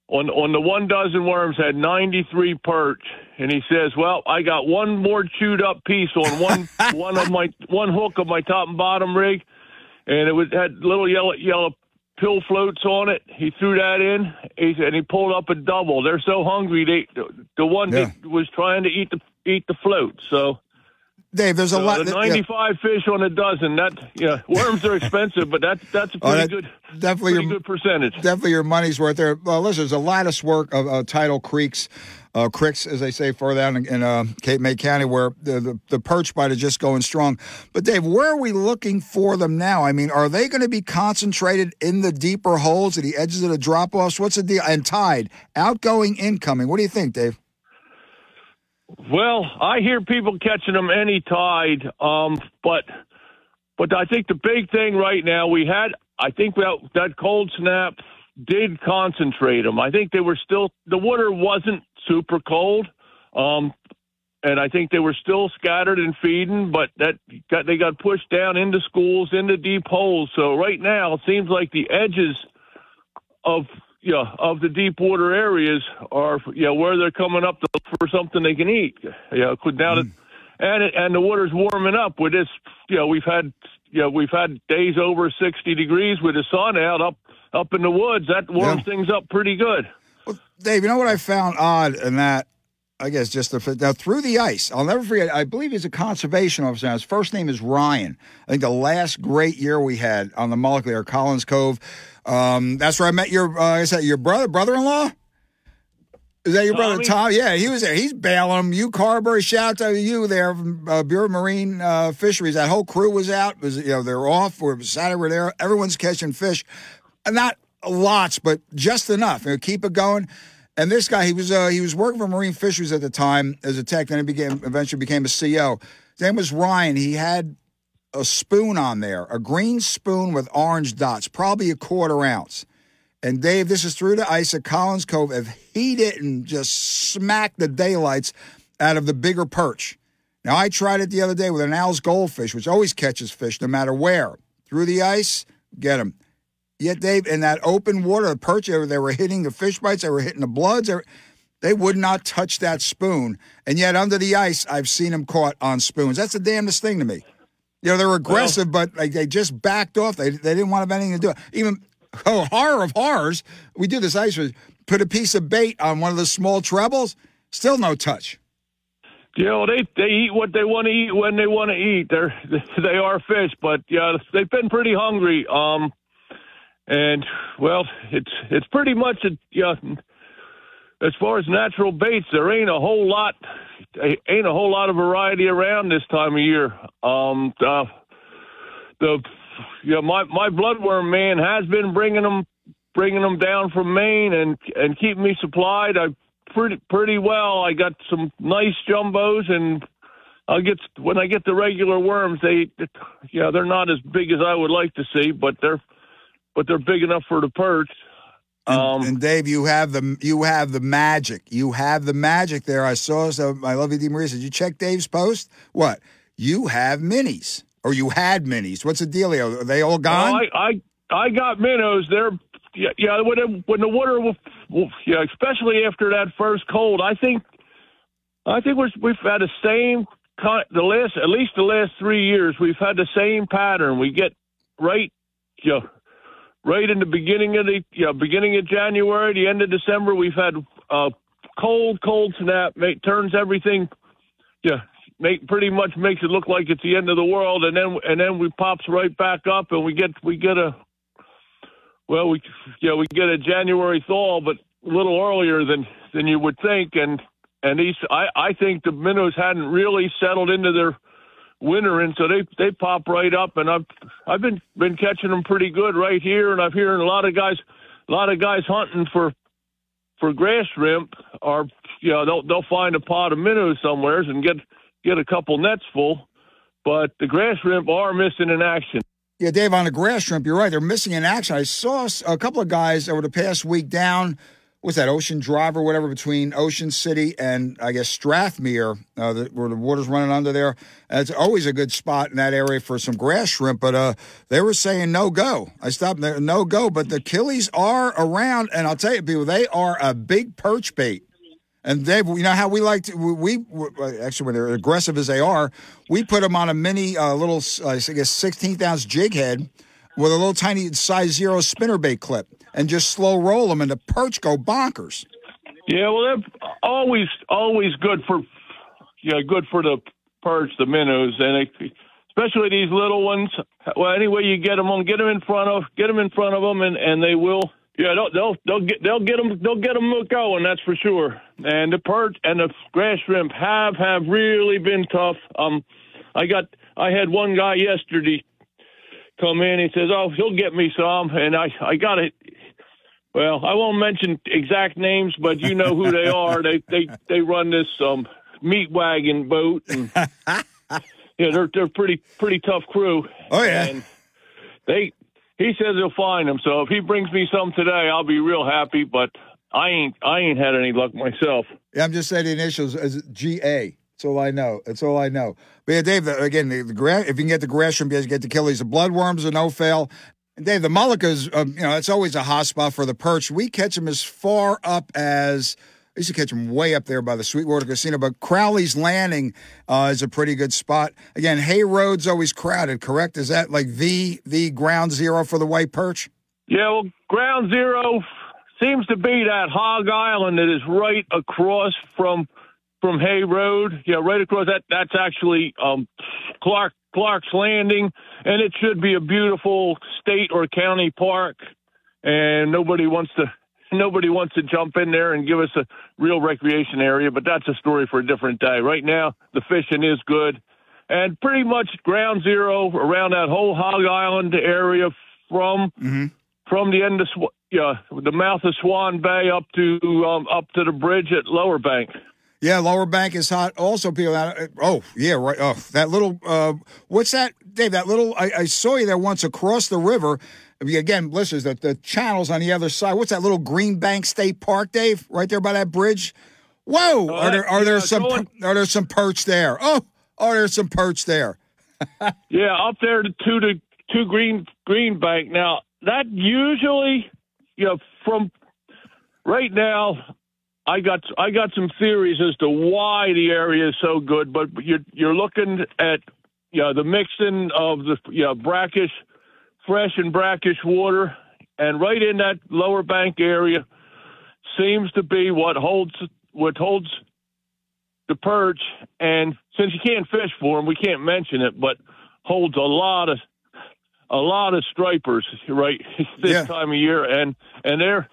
on on the one dozen worms had 93 perch, and he says, "Well, I got one more chewed up piece on one one of my one hook of my top and bottom rig, and it was had little yellow yellow pill floats on it. He threw that in, he, and he pulled up a double. They're so hungry. They the, the one that was trying to eat the eat the float. So Dave, there's a so lot. The yeah. 95 fish on a dozen. That yeah, worms are expensive, but that's that's a Oh, pretty that- good definitely pretty your- good percentage. Definitely your money's worth there. Well, listen, there's a lattice work of uh, tidal creeks, uh, cricks, as they say, further down in, in uh, Cape May County, where the, the, the perch bite is just going strong. But, Dave, where are we looking for them now? I mean, are they going to be concentrated in the deeper holes at the edges of the drop offs? What's the deal? And tide, outgoing, incoming. What do you think, Dave? Well, I hear people catching them any tide, um, but but I think the big thing right now we had. I think that that cold snap did concentrate them. I think they were still the water wasn't super cold, um, and I think they were still scattered and feeding, but that got they got pushed down into schools, into deep holes. So right now it seems like the edges of yeah of the deep water areas are yeah where they're coming up to look for something they can eat. Yeah, could now that hmm. and it, and the water's warming up with this. You know, we've had you know we've had days over sixty degrees with the sun out up up in the woods. That warms things up pretty good. Well, Dave, you know what I found odd in that? I guess just the. Now, through the ice, I'll never forget. I believe he's a conservation officer. now. His first name is Ryan. I think the last great year we had on the there, Collins Cove. Um, that's where I met your, uh, I said, your brother, brother in law? Is that your brother, Tom? Yeah, he was there. He's bailing them. You, Carberry, shout out to you there from uh, Bureau of Marine uh, Fisheries. That whole crew was out. Was you know they're off. We're Saturday. We're there. Everyone's catching fish, not lots, but just enough. You know, keep it going. And this guy, he was uh, he was working for Marine Fisheries at the time as a tech. Then he became eventually became a CEO. His name was Ryan. He had a spoon on there, a green spoon with orange dots, probably a quarter ounce. And Dave, this is through the ice at Collins Cove. If he didn't just smack the daylights out of the bigger perch. Now, I tried it the other day with an Al's goldfish, which always catches fish no matter where. Through the ice, get them. Yet, Dave, in that open water, perch, they were- they were hitting the fish bites, they were hitting the bloods. They, were- they would not touch that spoon. And yet, under the ice, I've seen them caught on spoons. That's the damnedest thing to me. You know, they're aggressive, but like they just backed off. They, they didn't want to have anything to do. Even oh, horror of horrors, we do this ice fish. Put a piece of bait on one of the small trebles, still no touch. You know, they they eat what they want to eat when they want to eat. They're they are fish, but yeah, they've been pretty hungry. Um, and well, it's it's pretty much a yeah. As far as natural baits, there ain't a whole lot, ain't a whole lot of variety around this time of year. Um, uh, the yeah, my my bloodworm man has been bringing them bringing them down from Maine and and keeping me supplied. I pretty pretty well. I got some nice jumbos and. I'll get when I get the regular worms. They, yeah, they're not as big as I would like to see, but they're, but they're big enough for the perch. And, um, and Dave, you have the you have the magic. You have the magic there. I saw. So I love you, Dee Marie. Did you check Dave's post? What you have minis, or you had minis? What's the dealio? Are they all gone? Oh, I, I I got minnows. They're yeah, yeah when it, when the water will, will yeah, especially after that first cold. I think I think we're, we've had the same the last at least the last three years we've had the same pattern. We get right, you know, right in the beginning of the you know, beginning of January, the end of December. We've had uh, cold, cold snap. Make, turns everything, yeah, make pretty much makes it look like it's the end of the world, and then and then we pops right back up, and we get we get a well, we yeah we get a January thaw, but a little earlier than than you would think, and and these I I think the minnows hadn't really settled into their winter, and so they they pop right up, and I've I've been been catching them pretty good right here, and I'm hearing a lot of guys a lot of guys hunting for for grass shrimp are you know they'll they'll find a pot of minnows somewheres and get get a couple nets full, but the grass shrimp are missing in action. Yeah, Dave, on the grass shrimp, you're right. They're missing in action. I saw a couple of guys over the past week down what's that Ocean Drive or whatever between Ocean City and I guess Strathmere, uh, the, where the water's running under there. And it's always a good spot in that area for some grass shrimp, but uh, they were saying no go. I stopped there, no go. But the killies are around, and I'll tell you, people, they are a big perch bait. And Dave, you know how we like to, we, we actually, when they're aggressive as they are, we put them on a mini, uh, little, I guess, 16th ounce jig head with a little tiny size zero spinnerbait clip and just slow roll them, and the perch go bonkers. Yeah, well, they're always always good for yeah, good for the perch, the minnows, and they, especially these little ones. Well, any way you get them on, get them in front of, get them in front of them, and and they will. Yeah, they'll they'll they'll get they'll get them they'll get them going. That's for sure. And the perch and the grass shrimp have have really been tough. Um, I got I had one guy yesterday come in. He says, "Oh, he'll get me some," and I I got it. Well, I won't mention exact names, but you know who they are. they they they run this um meat wagon boat, and yeah, they're they're pretty pretty tough crew. Oh yeah, and they he says he'll find them. So if he brings me some today, I'll be real happy. But I ain't I ain't had any luck myself. Yeah, I'm just saying the initials as GA. That's all I know. That's all I know. But yeah, Dave, again, the, the if you can get the shrimp, you get the killies. The bloodworms are no fail. And Dave, the mullicas, um, you know, it's always a hot spot for the perch. We catch them as far up as I used to catch them way up there by the Sweetwater Casino, but Crowley's Landing uh, is a pretty good spot. Again, Hay Road's always crowded, correct? Is that like the the ground zero for the white perch? Yeah, well, ground zero seems to be that Hog Island that is right across from from Hay Road. Yeah, right across that. That's actually um, Clark Clark's Landing, and it should be a beautiful state or county park. And nobody wants to nobody wants to jump in there and give us a real recreation area, but that's a story for a different day. Right now, the fishing is good, and pretty much ground zero around that whole Hog Island area from mm-hmm. from the end of yeah the mouth of Swan Bay up to um, up to the bridge at Lower Bank. Yeah, Lower Bank is hot. Also, people. Uh, oh, yeah, right. Oh, that little. Uh, what's that, Dave? That little. I, I saw you there once across the river. Again, listeners, the, the channels on the other side. What's that little Green Bank State Park, Dave? Right there by that bridge. Whoa! Oh, are there are there yeah, some going- are there some perch there? Oh, are there some perch there? Yeah, up there to to the to Green Green Bank. Now that usually, you know, from right now, I got I got some theories as to why the area is so good, but you're you're looking at you know, the mixing of the you know, brackish, fresh and brackish water, and right in that lower bank area seems to be what holds what holds the perch. And since you can't fish for them, we can't mention it, but holds a lot of a lot of stripers right this Yeah. time of year, and and they're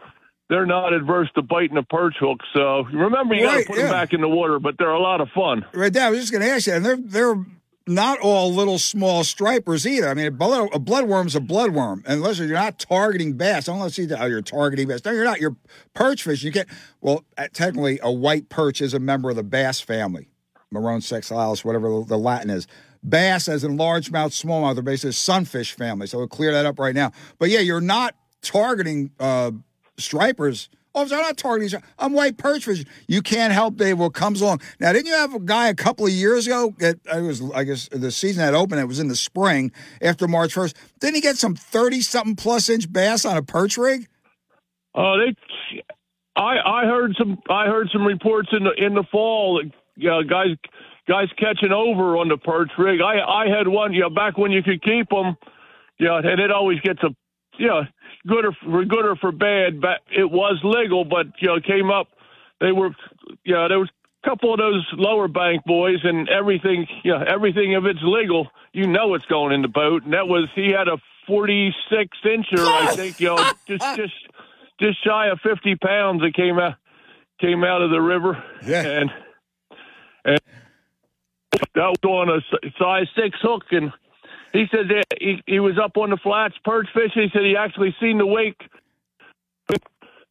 they're not adverse to biting a perch hook. So remember, you got to put yeah. them back in the water, but they're a lot of fun. Right there. I was just going to ask you, and they're they're not all little small stripers either. I mean, a, blood, a bloodworm's a bloodworm, unless you're not targeting bass. Unless you oh, you're targeting bass. No, you're not. You're perch fish. You can't. Well, uh, technically, a white perch is a member of the bass family, Morone saxatilis, whatever the, the Latin is. Bass, as in largemouth, smallmouth, are basically sunfish family. So we'll clear that up right now. But yeah, you're not targeting uh, stripers. Oh, I'm not targeting. I'm white perch fishing. You can't help Dave what comes along. Now, didn't you have a guy a couple of years ago? That I was, I guess, the season that opened. It was in the spring after March first. Didn't he get some thirty something plus inch bass on a perch rig? Oh, they. I I heard some I heard some reports in the in the fall. You know, guys guys catching over on the perch rig. I I had one, you know, back when you could keep them, know, and it always gets a, you know, good or for good or for bad. But it was legal, but you know, came up. They were, you know, there was a couple of those lower bank boys, and everything, you know, everything if it's legal, you know, it's going in the boat. And that was he had a 46 incher, I think, you know, just just just shy of 50 pounds that came out came out of the river, yeah. and and that was on a size six hook, and he said that he, he was up on the flats perch fishing. He said he actually seen the wake,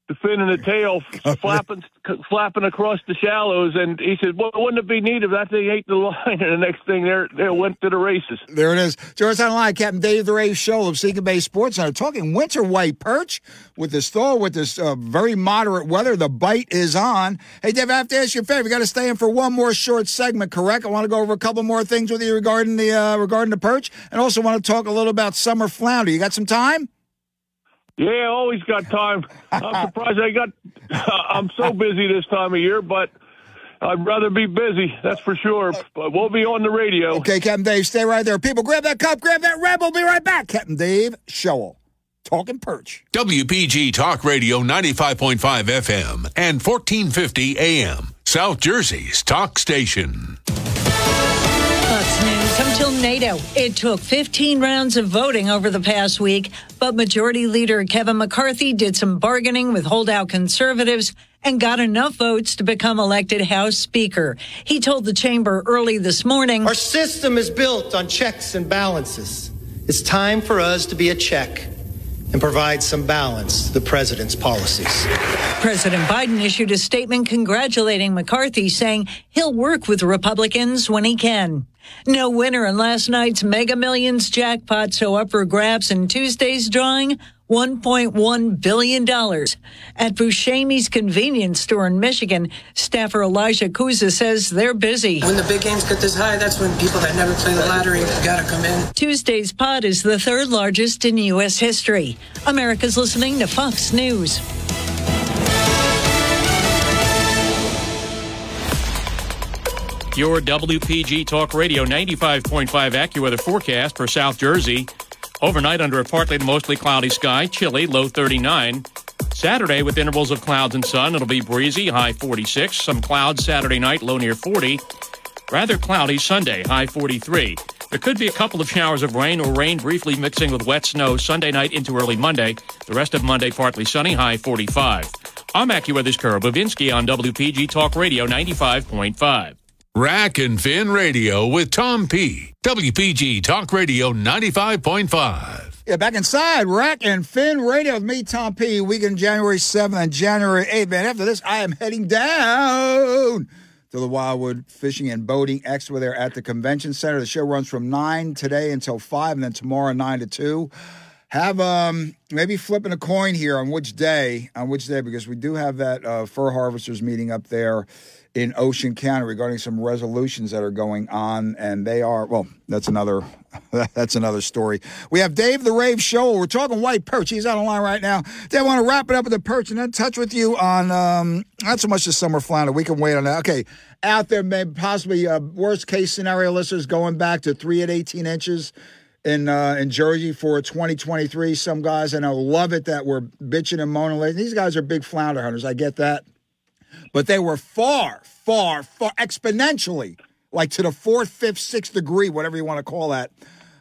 the fin and the tail flapping flapping across the shallows, and he said, "Well, wouldn't it be neat if that thing ate the line?" And the next thing, there they went to the races. There it is. Georgetown Line, Captain Dave the Rave Show of Seeker Bay Sports Center, talking winter white perch with this thaw, with this uh, very moderate weather. The bite is on. Hey, Dave, I have to ask you a favor. We got to stay in for one more short segment, correct? I want to go over a couple more things with you regarding the uh, regarding the perch, and also want to talk a little about summer flounder. You got some time? Yeah, always got time. I'm surprised I got. I'm so busy this time of year, but I'd rather be busy. That's for sure. But we'll be on the radio. Okay, Captain Dave, stay right there. People, grab that cup, grab that red. We'll be right back. Captain Dave Showell, talking perch. WPG Talk Radio 95.5 FM and 1450 AM, South Jersey's talk station. Fox News. Until NATO, it took 15 rounds of voting over the past week, but Majority Leader Kevin McCarthy did some bargaining with holdout conservatives and got enough votes to become elected House Speaker. He told the chamber early this morning Our system is built on checks and balances. It's time for us to be a check and provide some balance to the president's policies. President Biden issued a statement congratulating McCarthy, saying he'll work with Republicans when he can. No winner in last night's Mega Millions jackpot, so up for grabs in Tuesday's drawing. $1.1 billion. At Buscemi's convenience store in Michigan, staffer Elijah Kuza says they're busy. When the big games get this high, that's when people that never play the lottery got to come in. Tuesday's pot is the third largest in U.S. history. America's listening to Fox News. Your WPG Talk Radio 95.5 AccuWeather forecast for South Jersey. Overnight under a partly to mostly cloudy sky, chilly, low 39. Saturday with intervals of clouds and sun, it'll be breezy, high 46. Some clouds Saturday night, low near 40. Rather cloudy Sunday, high 43. There could be a couple of showers of rain or rain briefly mixing with wet snow Sunday night into early Monday. The rest of Monday partly sunny, high 45. I'm AccuWeather's Kara Bavinski on WPG Talk Radio 95.5. Rack and Fin Radio with Tom P. WPG Talk Radio 95.5. Yeah, back inside Rack and Fin Radio with me, Tom P. Weekend January 7th and January 8th. Man, after this, I am heading down to the Wildwood Fishing and Boating Expo there at the Convention Center. The show runs from 9 today until 5, and then tomorrow 9 to 2. Have um maybe flipping a coin here on which day, on which day, because we do have that uh, fur harvesters meeting up there in Ocean County regarding some resolutions that are going on, and they are well. That's another that's another story. We have Dave the Rave Showell. We're talking white perch. He's on the line right now. Dave, I want to wrap it up with the perch and then touch with you on um, not so much the summer flounder. We can wait on that. Okay, out there, maybe possibly uh, worst case scenario listeners going back to three at eighteen inches in uh, in Jersey for 2023. Some guys and I know love it that we're bitching and moaning. These guys are big flounder hunters. I get that but they were far, far, far exponentially, like to the fourth, fifth, sixth degree, whatever you want to call that,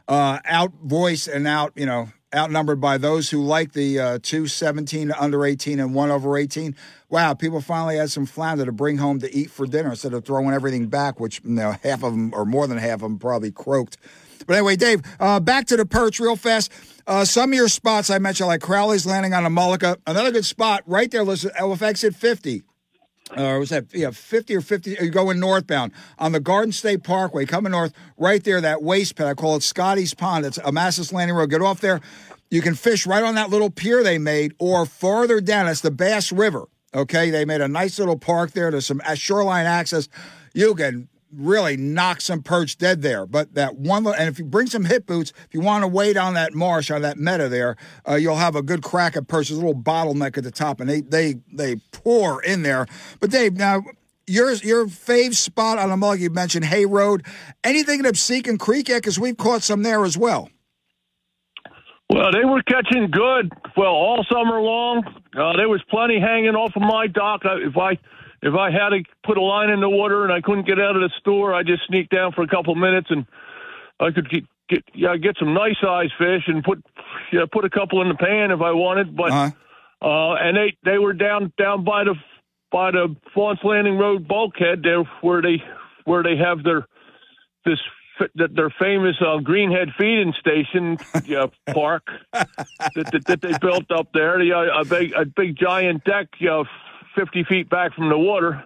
uh, out voice and out, you know, outnumbered by those who like the uh, two 17 under 18 and one over 18. Wow, people finally had some flounder to bring home to eat for dinner instead of throwing everything back, which you half of them or more than half of them probably croaked. But anyway, Dave, uh, back to the perch real fast. Uh, some of your spots I mentioned, like Crowley's landing on a Mullica. Another good spot right there, listen, off at 50 Uh, or was that yeah 50 or 50 you're going northbound on the garden state parkway coming north right there that waste pit. I call it scotty's pond. It's a Manassas landing road. Get off there. You can fish right on that little pier they made or farther down. It's the bass river okay? They made a nice little park there. There's some uh, shoreline access. You can really knock some perch dead there. But that one, and if you bring some hip boots, if you want to wade on that marsh on that meadow there, uh, you'll have a good crack at perch. There's a little bottleneck at the top, and they they they pour in there. But Dave, now your your fave spot on the mug, you mentioned Hay Road. Anything in Absecon Creek yet? Because we've caught some there as well. Well, they were catching good. Well, all summer long, uh, there was plenty hanging off of my dock. If I if I had to put a line in the water and I couldn't get out of the store, I just sneak down for a couple minutes and I could get get yeah get some nice size fish and put yeah, put a couple in the pan if I wanted. But uh-huh. uh and they they were down down by the by the Faunce Landing Road bulkhead there where they where they have their this that their famous uh, Greenhead feeding station uh, park that, that, that, they built up there. A big a big giant deck uh, 50 feet back from the water.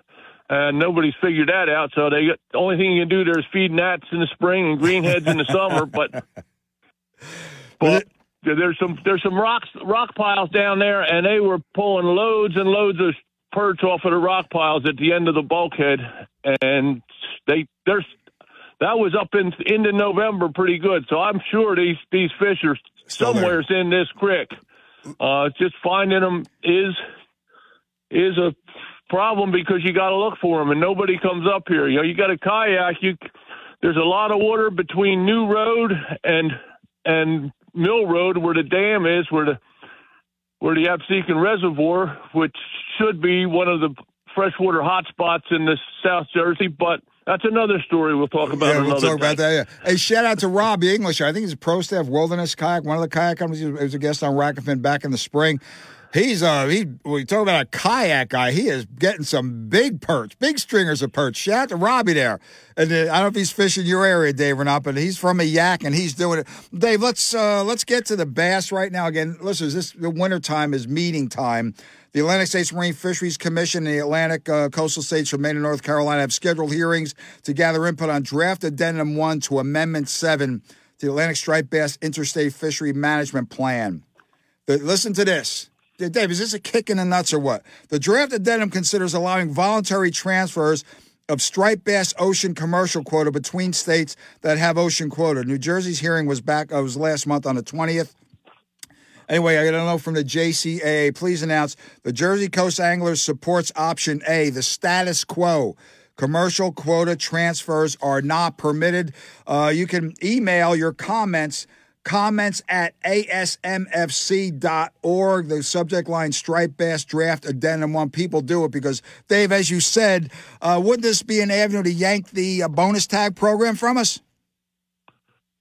And nobody's figured that out. So they the only thing you can do there is feed gnats in the spring and greenheads in the summer. But, but there's some there's some rocks rock piles down there, and they were pulling loads and loads of perch off of the rock piles at the end of the bulkhead, and they there's that was up in into November pretty good. So I'm sure these these fish are somewhere's in this creek. Uh, just finding them is is a problem because you got to look for them, and nobody comes up here. You know, you got a kayak. You there's a lot of water between New Road and and Mill Road where the dam is, where the where the Absecon Reservoir, which should be one of the freshwater hotspots in the South Jersey, but that's another story we'll talk about. Yeah, we'll another talk day. about that. Yeah. Hey, shout out to Rob English. I think he's a pro staff Wilderness Kayak, one of the kayak companies. He was a guest on Rack and Fin back in the spring. He's uh he we talk about a kayak guy. He is getting some big perch, big stringers of perch. Shout out to Robbie there. And uh, I don't know if he's fishing your area, Dave, or not, but he's from a yak and he's doing it. Dave, let's uh let's get to the bass right now. Again, listen, this the winter time is meeting time. The Atlantic States Marine Fisheries Commission and the Atlantic uh, coastal states from Maine and North Carolina have scheduled hearings to gather input on draft addendum one to Amendment seven the Atlantic Striped Bass Interstate Fishery Management Plan. The, listen to this. Dave, is this a kick in the nuts or what? The draft addendum considers allowing voluntary transfers of striped bass ocean commercial quota between states that have ocean quota. New Jersey's hearing was back, uh, was last month on the 20th. Anyway, I got to know from the JCAA, please announce the Jersey Coast Anglers supports option A, the status quo. Commercial quota transfers are not permitted. Uh, you can email your comments comments at asmfc.org. The subject line Striped Bass Draft Addendum 1. People do it because, Dave, as you said, uh, wouldn't this be an avenue to yank the uh, bonus tag program from us?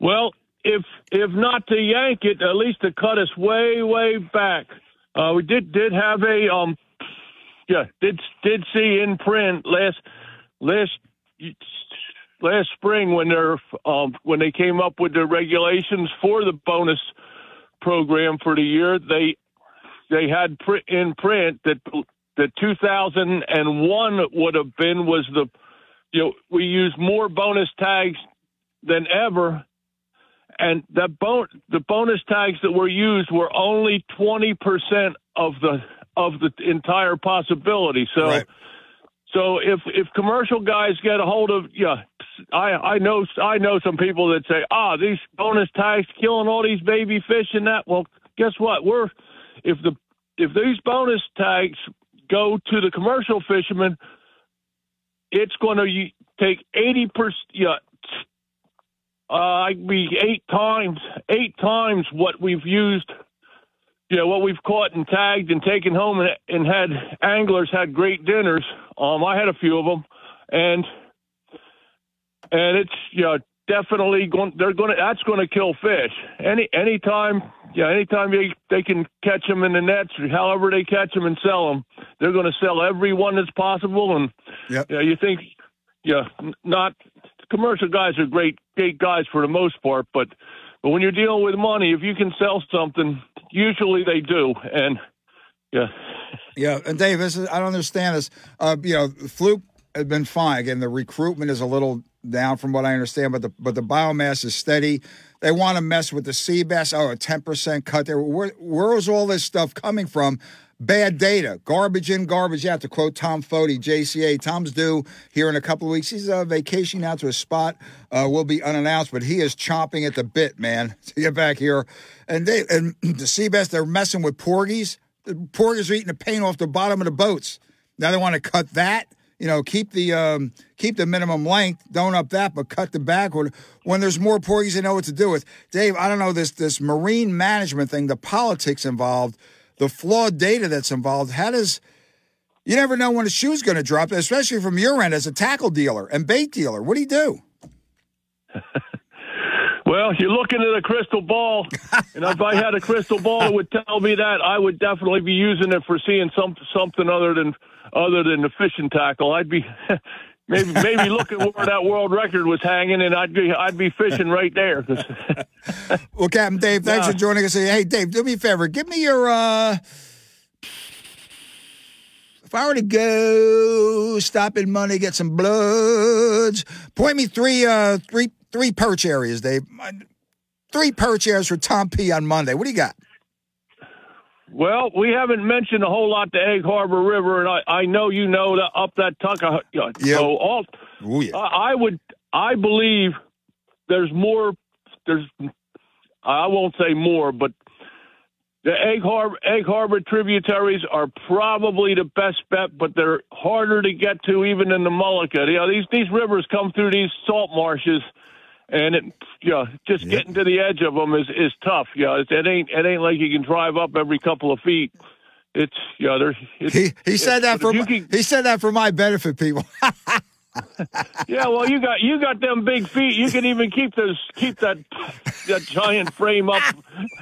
Well, if if not to yank it, at least to cut us way way back. Uh, we did did have a um yeah did did see in print last last last spring when they're um, when they came up with the regulations for the bonus program for the year they they had in print that the 2001 would have been was the you know we used more bonus tags than ever and that bon- the bonus tags that were used were only 20% of the of the entire possibility so right. So if if commercial guys get a hold of yeah I I know I know some people that say ah these bonus tags killing all these baby fish and that well guess what we're if the if these bonus tags go to the commercial fishermen it's going to take 80 percent yeah uh, I'd be eight times, eight times what we've used. You know what we've caught and tagged and taken home and, and had anglers had great dinners. Um, I had a few of them, and and it's you know definitely going. They're going to that's going to kill fish. Any anytime, yeah, anytime they they can catch them in the nets, or however they catch them and sell them, they're going to sell every one that's possible. And yep. yeah, you think, yeah, not commercial guys are great, great guys for the most part, but but when you're dealing with money, if you can sell something, usually they do, and yeah, yeah. And Dave, this is, I don't understand this. Uh, you know, fluke has been fine. Again, the recruitment is a little down from what I understand, but the but the biomass is steady. They want to mess with the sea bass. Oh, a ten percent cut there. Where where is all this stuff coming from? Bad data, garbage in, garbage out. To quote Tom Fote, JCA. Tom's due here in a couple of weeks. He's uh, vacationing out to a spot. Uh, will be unannounced, but he is chomping at the bit, man, to get back here. And they and the sea bass, they're messing with porgies. The porgies are eating the paint off the bottom of the boats. Now they want to cut that. You know, keep the um, keep the minimum length, don't up that, but cut the back. When there's more porgies, they know what to do with. Dave, I don't know this this marine management thing, the politics involved, the flawed data that's involved. How does you never know when a shoe's going to drop, especially from your end as a tackle dealer and bait dealer. What do you do? Well, you're looking at a crystal ball, and if I had a crystal ball it would tell me that, I would definitely be using it for seeing some something other than other than the fishing tackle. I'd be maybe maybe looking where that world record was hanging, and I'd be I'd be fishing right there. well, Captain Dave, thanks for joining us. Hey, Dave, do me a favor. Give me your. uh if I were to go stop in money, get some bloods, point me three, uh, three, three perch areas, Dave. Three perch areas for Tom P on Monday. What do you got? Well, we haven't mentioned a whole lot the Egg Harbor River, and I, I know you know that up that Tuckahoe. Uh, yep. So all, Ooh, yeah. I, I would, I believe there's more. There's, I won't say more, but the Egg Harbor, Egg Harbor tributaries are probably the best bet, but they're harder to get to even in the Mullica. You know, these these rivers come through these salt marshes, and it, you know, just yep. getting to the edge of them is is tough. You know, it, it ain't it ain't like you can drive up every couple of feet. It's you know, there's. He he said that for my, can, he said that for my benefit, people. yeah, well, you got you got them big feet. You can even keep those keep that that giant frame up,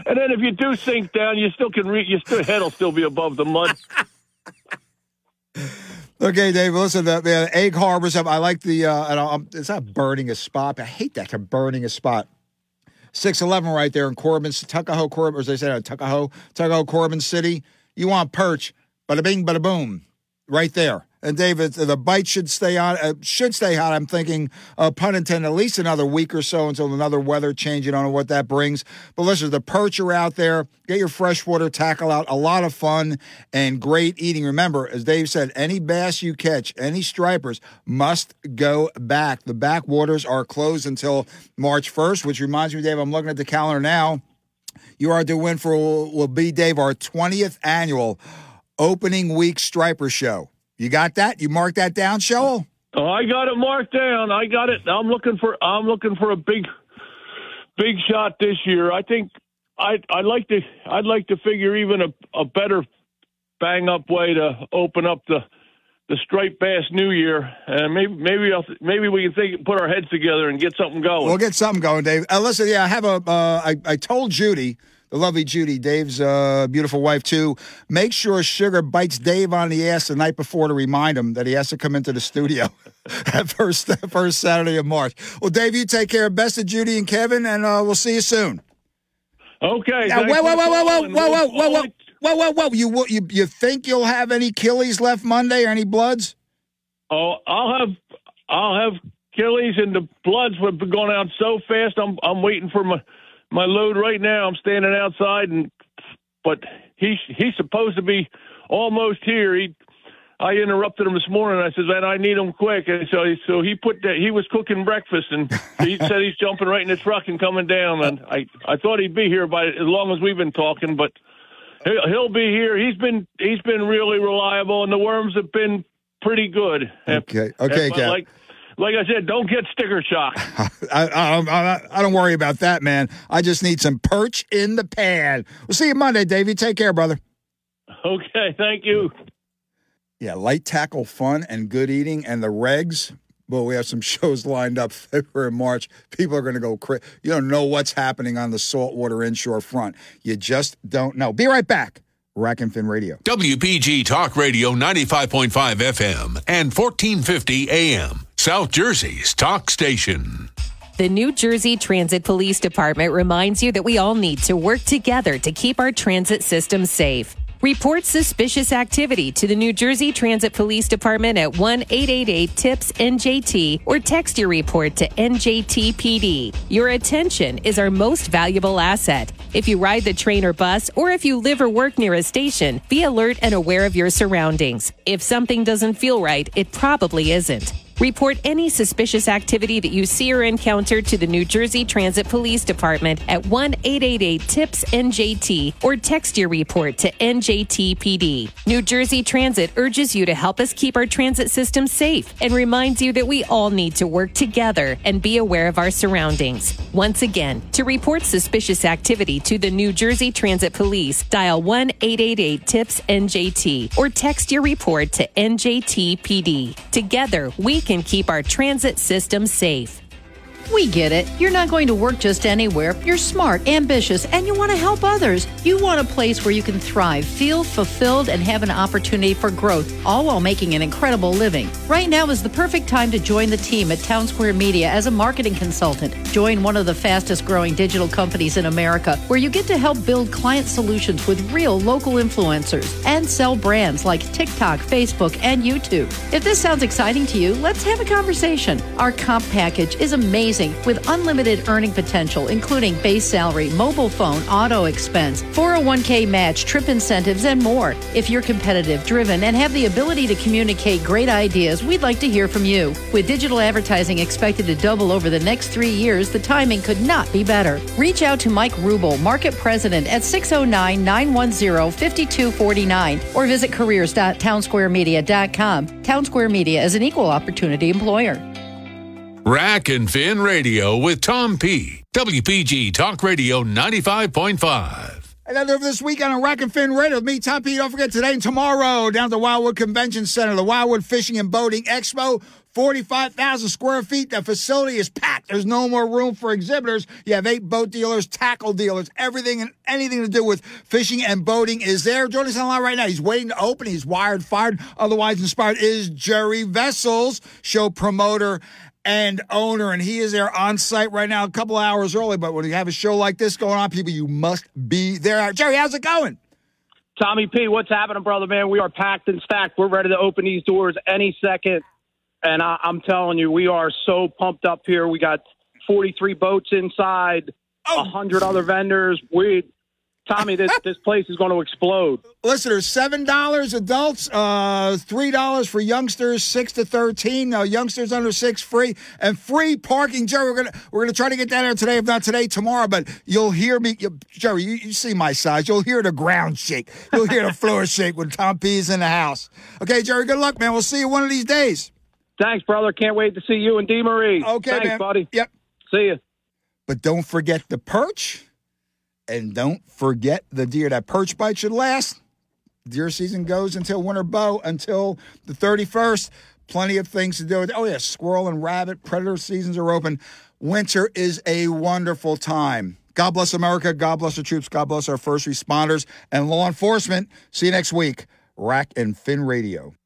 and then if you do sink down, you still can reach. Your still, head will still be above the mud. Okay, Dave. Listen, the, the egg harbors up. I like the. Uh, I'm, it's not burning a spot. I hate that term, burning a spot. Six eleven right there in Corbin, Tuckahoe, Corbin, or as they say, uh, Tuckahoe, Tuckahoe, Corbin City. You want perch? Bada bing, bada boom, right there. And David, the bite should stay on. Uh, should stay hot. I'm thinking, uh, pun intended, at least another week or so until another weather change. You don't know what that brings. But listen, the perch are out there. Get your freshwater tackle out. A lot of fun and great eating. Remember, as Dave said, any bass you catch, any stripers must go back. The backwaters are closed until March 1st, which reminds me, Dave, I'm looking at the calendar now. You are to win for will be Dave our 20th annual opening week striper show. You got that? You marked that down, Showell? Oh, I got it marked down. I got it. I'm looking for. I'm looking for a big, big shot this year. I think I. I'd like to. I'd like to figure even a, a better bang up way to open up the the striped bass New Year, and maybe maybe I'll, maybe we can think, put our heads together and get something going. We'll get something going, Dave. Uh, listen, yeah, I have a. Uh, I, I told Judy the lovely Judy, Dave's uh, beautiful wife, too. Make sure Sugar bites Dave on the ass the night before to remind him that he has to come into the studio that first, that first Saturday of March. Well, Dave, you take care. Best of Judy and Kevin, and uh, we'll see you soon. Okay. Now, whoa, whoa, whoa, whoa, whoa, whoa, whoa, whoa, whoa. Whoa, whoa, whoa! You, you you think you'll have any killies left Monday or any bloods? Oh, I'll have I'll have killies and the bloods been going out so fast. I'm I'm waiting for my my load right now. I'm standing outside, and but he's he's supposed to be almost here. He I interrupted him this morning. I said, "Man, I need him quick." And so he, so he put that he was cooking breakfast, and he said he's jumping right in the truck and coming down. And I I thought he'd be here by as long as we've been talking, but he'll, he'll be here. He's been he's been really reliable, and the worms have been pretty good. Okay, okay, Cap. Like, like I said, don't get sticker shock. I, I, I, don't worry about that, man. I just need some perch in the pan. We'll see you Monday, Davey. Take care, brother. Okay, thank you. Yeah, light tackle fun and good eating and the regs. Well, we have some shows lined up February and March. People are going to go crazy. You don't know what's happening on the saltwater inshore front. You just don't know. Be right back. Rack and Fin Radio. WPG Talk Radio 95.5 FM and 1450 AM. South Jersey's talk station. The New Jersey Transit Police Department reminds you that we all need to work together to keep our transit system safe. Report suspicious activity to the New Jersey Transit Police Department at 1 888 TIPS NJT or text your report to NJTPD. Your attention is our most valuable asset. If you ride the train or bus, or if you live or work near a station, be alert and aware of your surroundings. If something doesn't feel right, it probably isn't. Report any suspicious activity that you see or encounter to the New Jersey Transit Police Department at 1 888 TIPS NJT or text your report to NJTPD. New Jersey Transit urges you to help us keep our transit system safe and reminds you that we all need to work together and be aware of our surroundings. Once again, to report suspicious activity to the New Jersey Transit Police, dial 1 888 TIPS NJT or text your report to NJTPD. Together, we can keep our transit system safe. We get it. You're not going to work just anywhere. You're smart, ambitious, and you want to help others. You want a place where you can thrive, feel fulfilled, and have an opportunity for growth, all while making an incredible living. Right now is the perfect time to join the team at Townsquare Media as a marketing consultant. Join one of the fastest growing digital companies in America, where you get to help build client solutions with real local influencers and sell brands like TikTok, Facebook, and YouTube. If this sounds exciting to you, let's have a conversation. Our comp package is amazing with unlimited earning potential, including base salary, mobile phone, auto expense, 401k match, trip incentives, and more. If you're competitive, driven, and have the ability to communicate great ideas, we'd like to hear from you. With digital advertising expected to double over the next three years, the timing could not be better. Reach out to Mike Rubel, Market President at 609 910 5249 or visit careers.townsquaremedia.com. Townsquare Media is an equal opportunity employer. Rack and Fin Radio with Tom P. WPG Talk Radio 95.5. Another this weekend on Rack and Fin Radio with me, Tom P. Don't forget today and tomorrow down at the Wildwood Convention Center, the Wildwood Fishing and Boating Expo. 45,000 square feet. The facility is packed. There's no more room for exhibitors. You have eight boat dealers, tackle dealers, everything and anything to do with fishing and boating is there. Joining us on the line right now. He's waiting to open. He's wired, fired, otherwise inspired. Is Jerry Vessels, show promoter and owner, and he is there on site right now, a couple hours early. But when you have a show like this going on, people, you must be there. Jerry, how's it going? Tommy P, what's happening, brother? Man, we are packed and stacked. We're ready to open these doors any second. And I, am telling you, we are so pumped up here. We got 43 boats inside, oh. a oh. hundred other vendors. We Tommy, this this place is going to explode. Listeners, seven dollars adults, uh, three dollars for youngsters, six to thirteen. Uh, youngsters under six free and free parking. Jerry, we're gonna we're gonna try to get that out today, if not today, tomorrow. But you'll hear me, you, Jerry. You, you, see my size. You'll hear the ground shake. You'll hear the floor shake when Tom P is in the house. Okay, Jerry. Good luck, man. We'll see you one of these days. Thanks, brother. Can't wait to see you and D Marie. Okay, Thanks, man. buddy. Yep. See you. But don't forget the perch and don't forget the deer. That perch bite should last. Deer season goes until winter bow until the 31st. Plenty of things to do. Oh, yeah, squirrel and rabbit, predator seasons are open. Winter is a wonderful time. God bless America. God bless our troops. God bless our first responders and law enforcement. See you next week. Rack and Fin Radio.